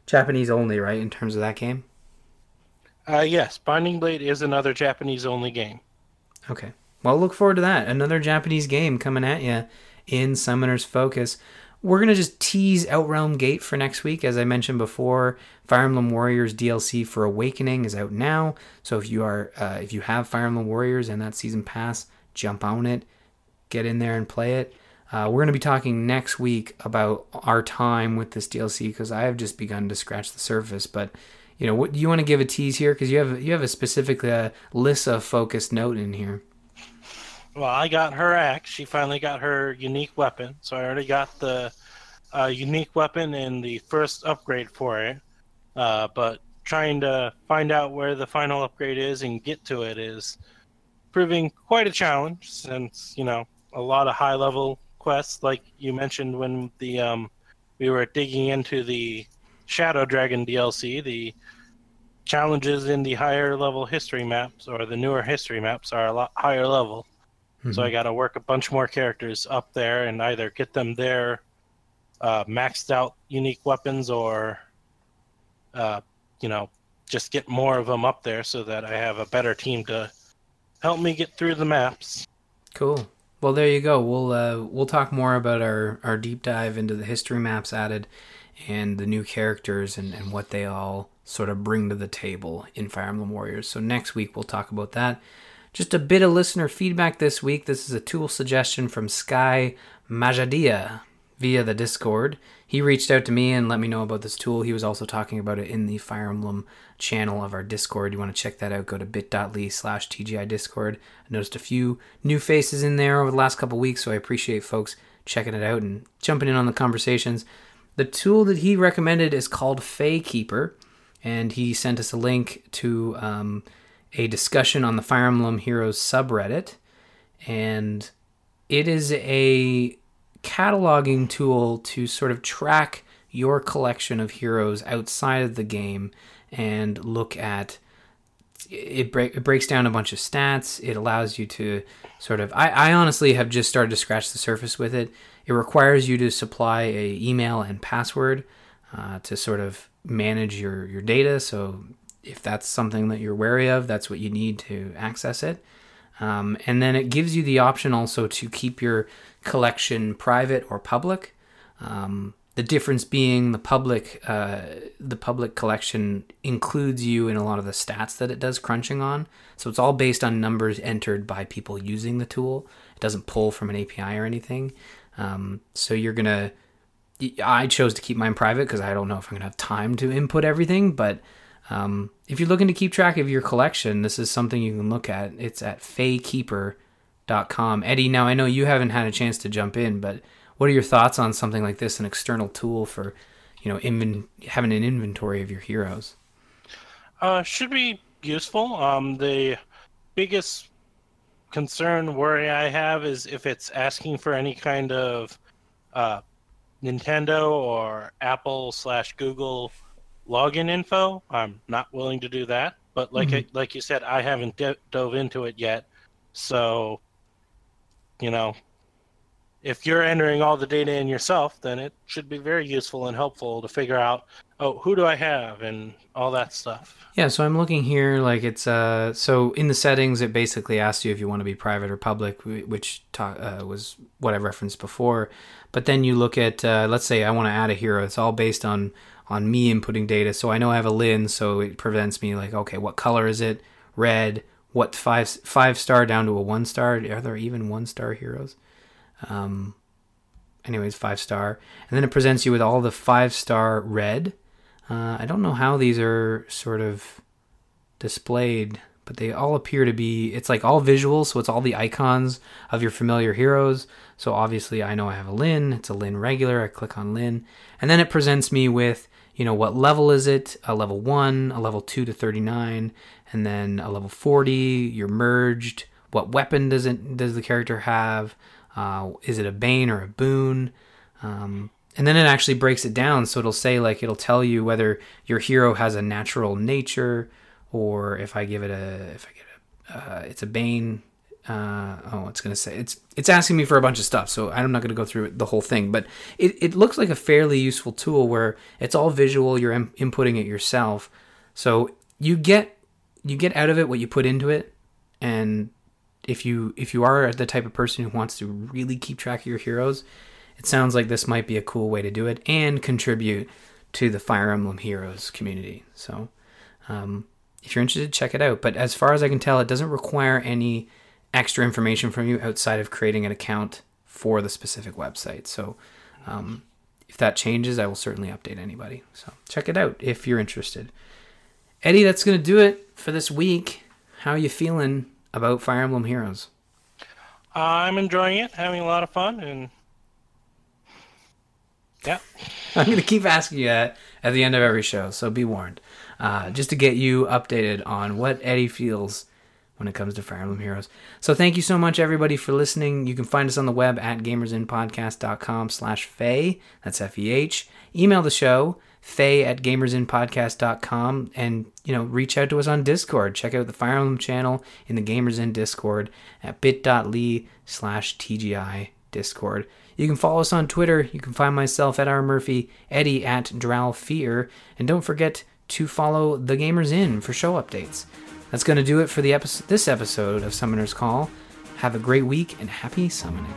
Japanese only, right? In terms of that game. Uh, yes, Binding Blade is another Japanese-only game. Okay. Well, look forward to that. Another Japanese game coming at you in Summoner's Focus. We're going to just tease Outrealm Gate for next week. As I mentioned before, Fire Emblem Warriors DLC for Awakening is out now. So if you are uh, if you have Fire Emblem Warriors and that season pass, jump on it, get in there and play it. Uh, we're going to be talking next week about our time with this DLC because I have just begun to scratch the surface. But you know, what do you want to give a tease here? Because you have you have a specific uh, Lissa focused note in here. Well, I got her axe. She finally got her unique weapon. So I already got the uh, unique weapon and the first upgrade for it. Uh, but trying to find out where the final upgrade is and get to it is proving quite a challenge since, you know, a lot of high level quests, like you mentioned when the um, we were digging into the Shadow Dragon DLC, the challenges in the higher level history maps or the newer history maps are a lot higher level. So I got to work a bunch more characters up there and either get them their uh, maxed out unique weapons or, uh, you know, just get more of them up there so that I have a better team to help me get through the maps. Cool. Well, there you go. We'll uh, we'll talk more about our, our deep dive into the history maps added and the new characters and, and what they all sort of bring to the table in Fire Emblem Warriors. So next week we'll talk about that. Just a bit of listener feedback this week. This is a tool suggestion from Sky Majadia via the Discord. He reached out to me and let me know about this tool. He was also talking about it in the Fire Emblem channel of our Discord. You want to check that out, go to bit.ly slash TGI Discord. I noticed a few new faces in there over the last couple weeks, so I appreciate folks checking it out and jumping in on the conversations. The tool that he recommended is called Fey Keeper, and he sent us a link to um, a discussion on the Fire Emblem Heroes subreddit, and it is a cataloging tool to sort of track your collection of heroes outside of the game and look at it, break, it breaks down a bunch of stats. It allows you to sort of I, I honestly have just started to scratch the surface with it. It requires you to supply a email and password uh, to sort of manage your, your data. So if that's something that you're wary of that's what you need to access it um, and then it gives you the option also to keep your collection private or public. Um, the difference being the public, uh, the public collection includes you in a lot of the stats that it does crunching on. So it's all based on numbers entered by people using the tool. It doesn't pull from an API or anything. Um, so you're gonna I chose to keep mine private because I don't know if I'm gonna have time to input everything. But um, if you're looking to keep track of your collection, this is something you can look at. It's at faykeeper.com. Eddie, now I know you haven't had a chance to jump in, but what are your thoughts on something like this, an external tool for, you know, inven- having an inventory of your heroes? Uh, should be useful. Um, the biggest concern worry I have is if it's asking for any kind of uh, Nintendo or Apple slash Google login info. I'm not willing to do that. But like Mhm. I, like you said, I haven't d- dove into it yet. So, you know, if you're entering all the data in yourself, then it should be very useful and helpful to figure out, oh, who do I have and all that stuff. Yeah, so I'm looking here like it's uh so in the settings it basically asks you if you want to be private or public, which ta- uh, was what I referenced before. But then you look at uh, let's say I want to add a hero. It's all based on on me inputting data. So I know I have a Lyn, so it prevents me like okay, what color is it? Red. What five five star down to a one star? Are there even one star heroes? Um, anyways, five star, and then it presents you with all the five star red. Uh, I don't know how these are sort of displayed, but they all appear to be. It's like all visual, so it's all the icons of your familiar heroes. So obviously, I know I have a Lyn. It's a Lyn regular. I click on Lyn, and then it presents me with you know what level is it? A level one, a level two to thirty nine, and then a level forty. You're merged. What weapon does it does the character have? Uh, is it a bane or a boon? Um, and then it actually breaks it down so it'll say like it'll tell you whether your hero has a natural nature or if i give it a if i get a uh, it's a bane uh, oh it's gonna say it's it's asking me for a bunch of stuff so i'm not gonna go through the whole thing but it, it looks like a fairly useful tool where it's all visual you're in, inputting it yourself so you get you get out of it what you put into it and if you if you are the type of person who wants to really keep track of your heroes it sounds like this might be a cool way to do it and contribute to the Fire Emblem Heroes community. So, um, if you're interested, check it out. But as far as I can tell, it doesn't require any extra information from you outside of creating an account for the specific website. So, um, if that changes, I will certainly update anybody. So, check it out if you're interested. Eddie, that's going to do it for this week. How are you feeling about Fire Emblem Heroes? I'm enjoying it, having a lot of fun, and yeah, I'm going to keep asking you that at the end of every show, so be warned. Uh, just to get you updated on what Eddie feels when it comes to Fire Emblem Heroes. So thank you so much, everybody, for listening. You can find us on the web at gamersinpodcast.com slash Feh. That's F-E-H. Email the show, Feh at gamersinpodcast.com, and, you know, reach out to us on Discord. Check out the Fire Emblem channel in the Gamers In Discord at bit.ly slash TGI Discord. You can follow us on Twitter. You can find myself at R. Murphy, Eddie at Drow Dralfear, and don't forget to follow the Gamers In for show updates. That's going to do it for the episode, this episode of Summoner's Call. Have a great week and happy summoning.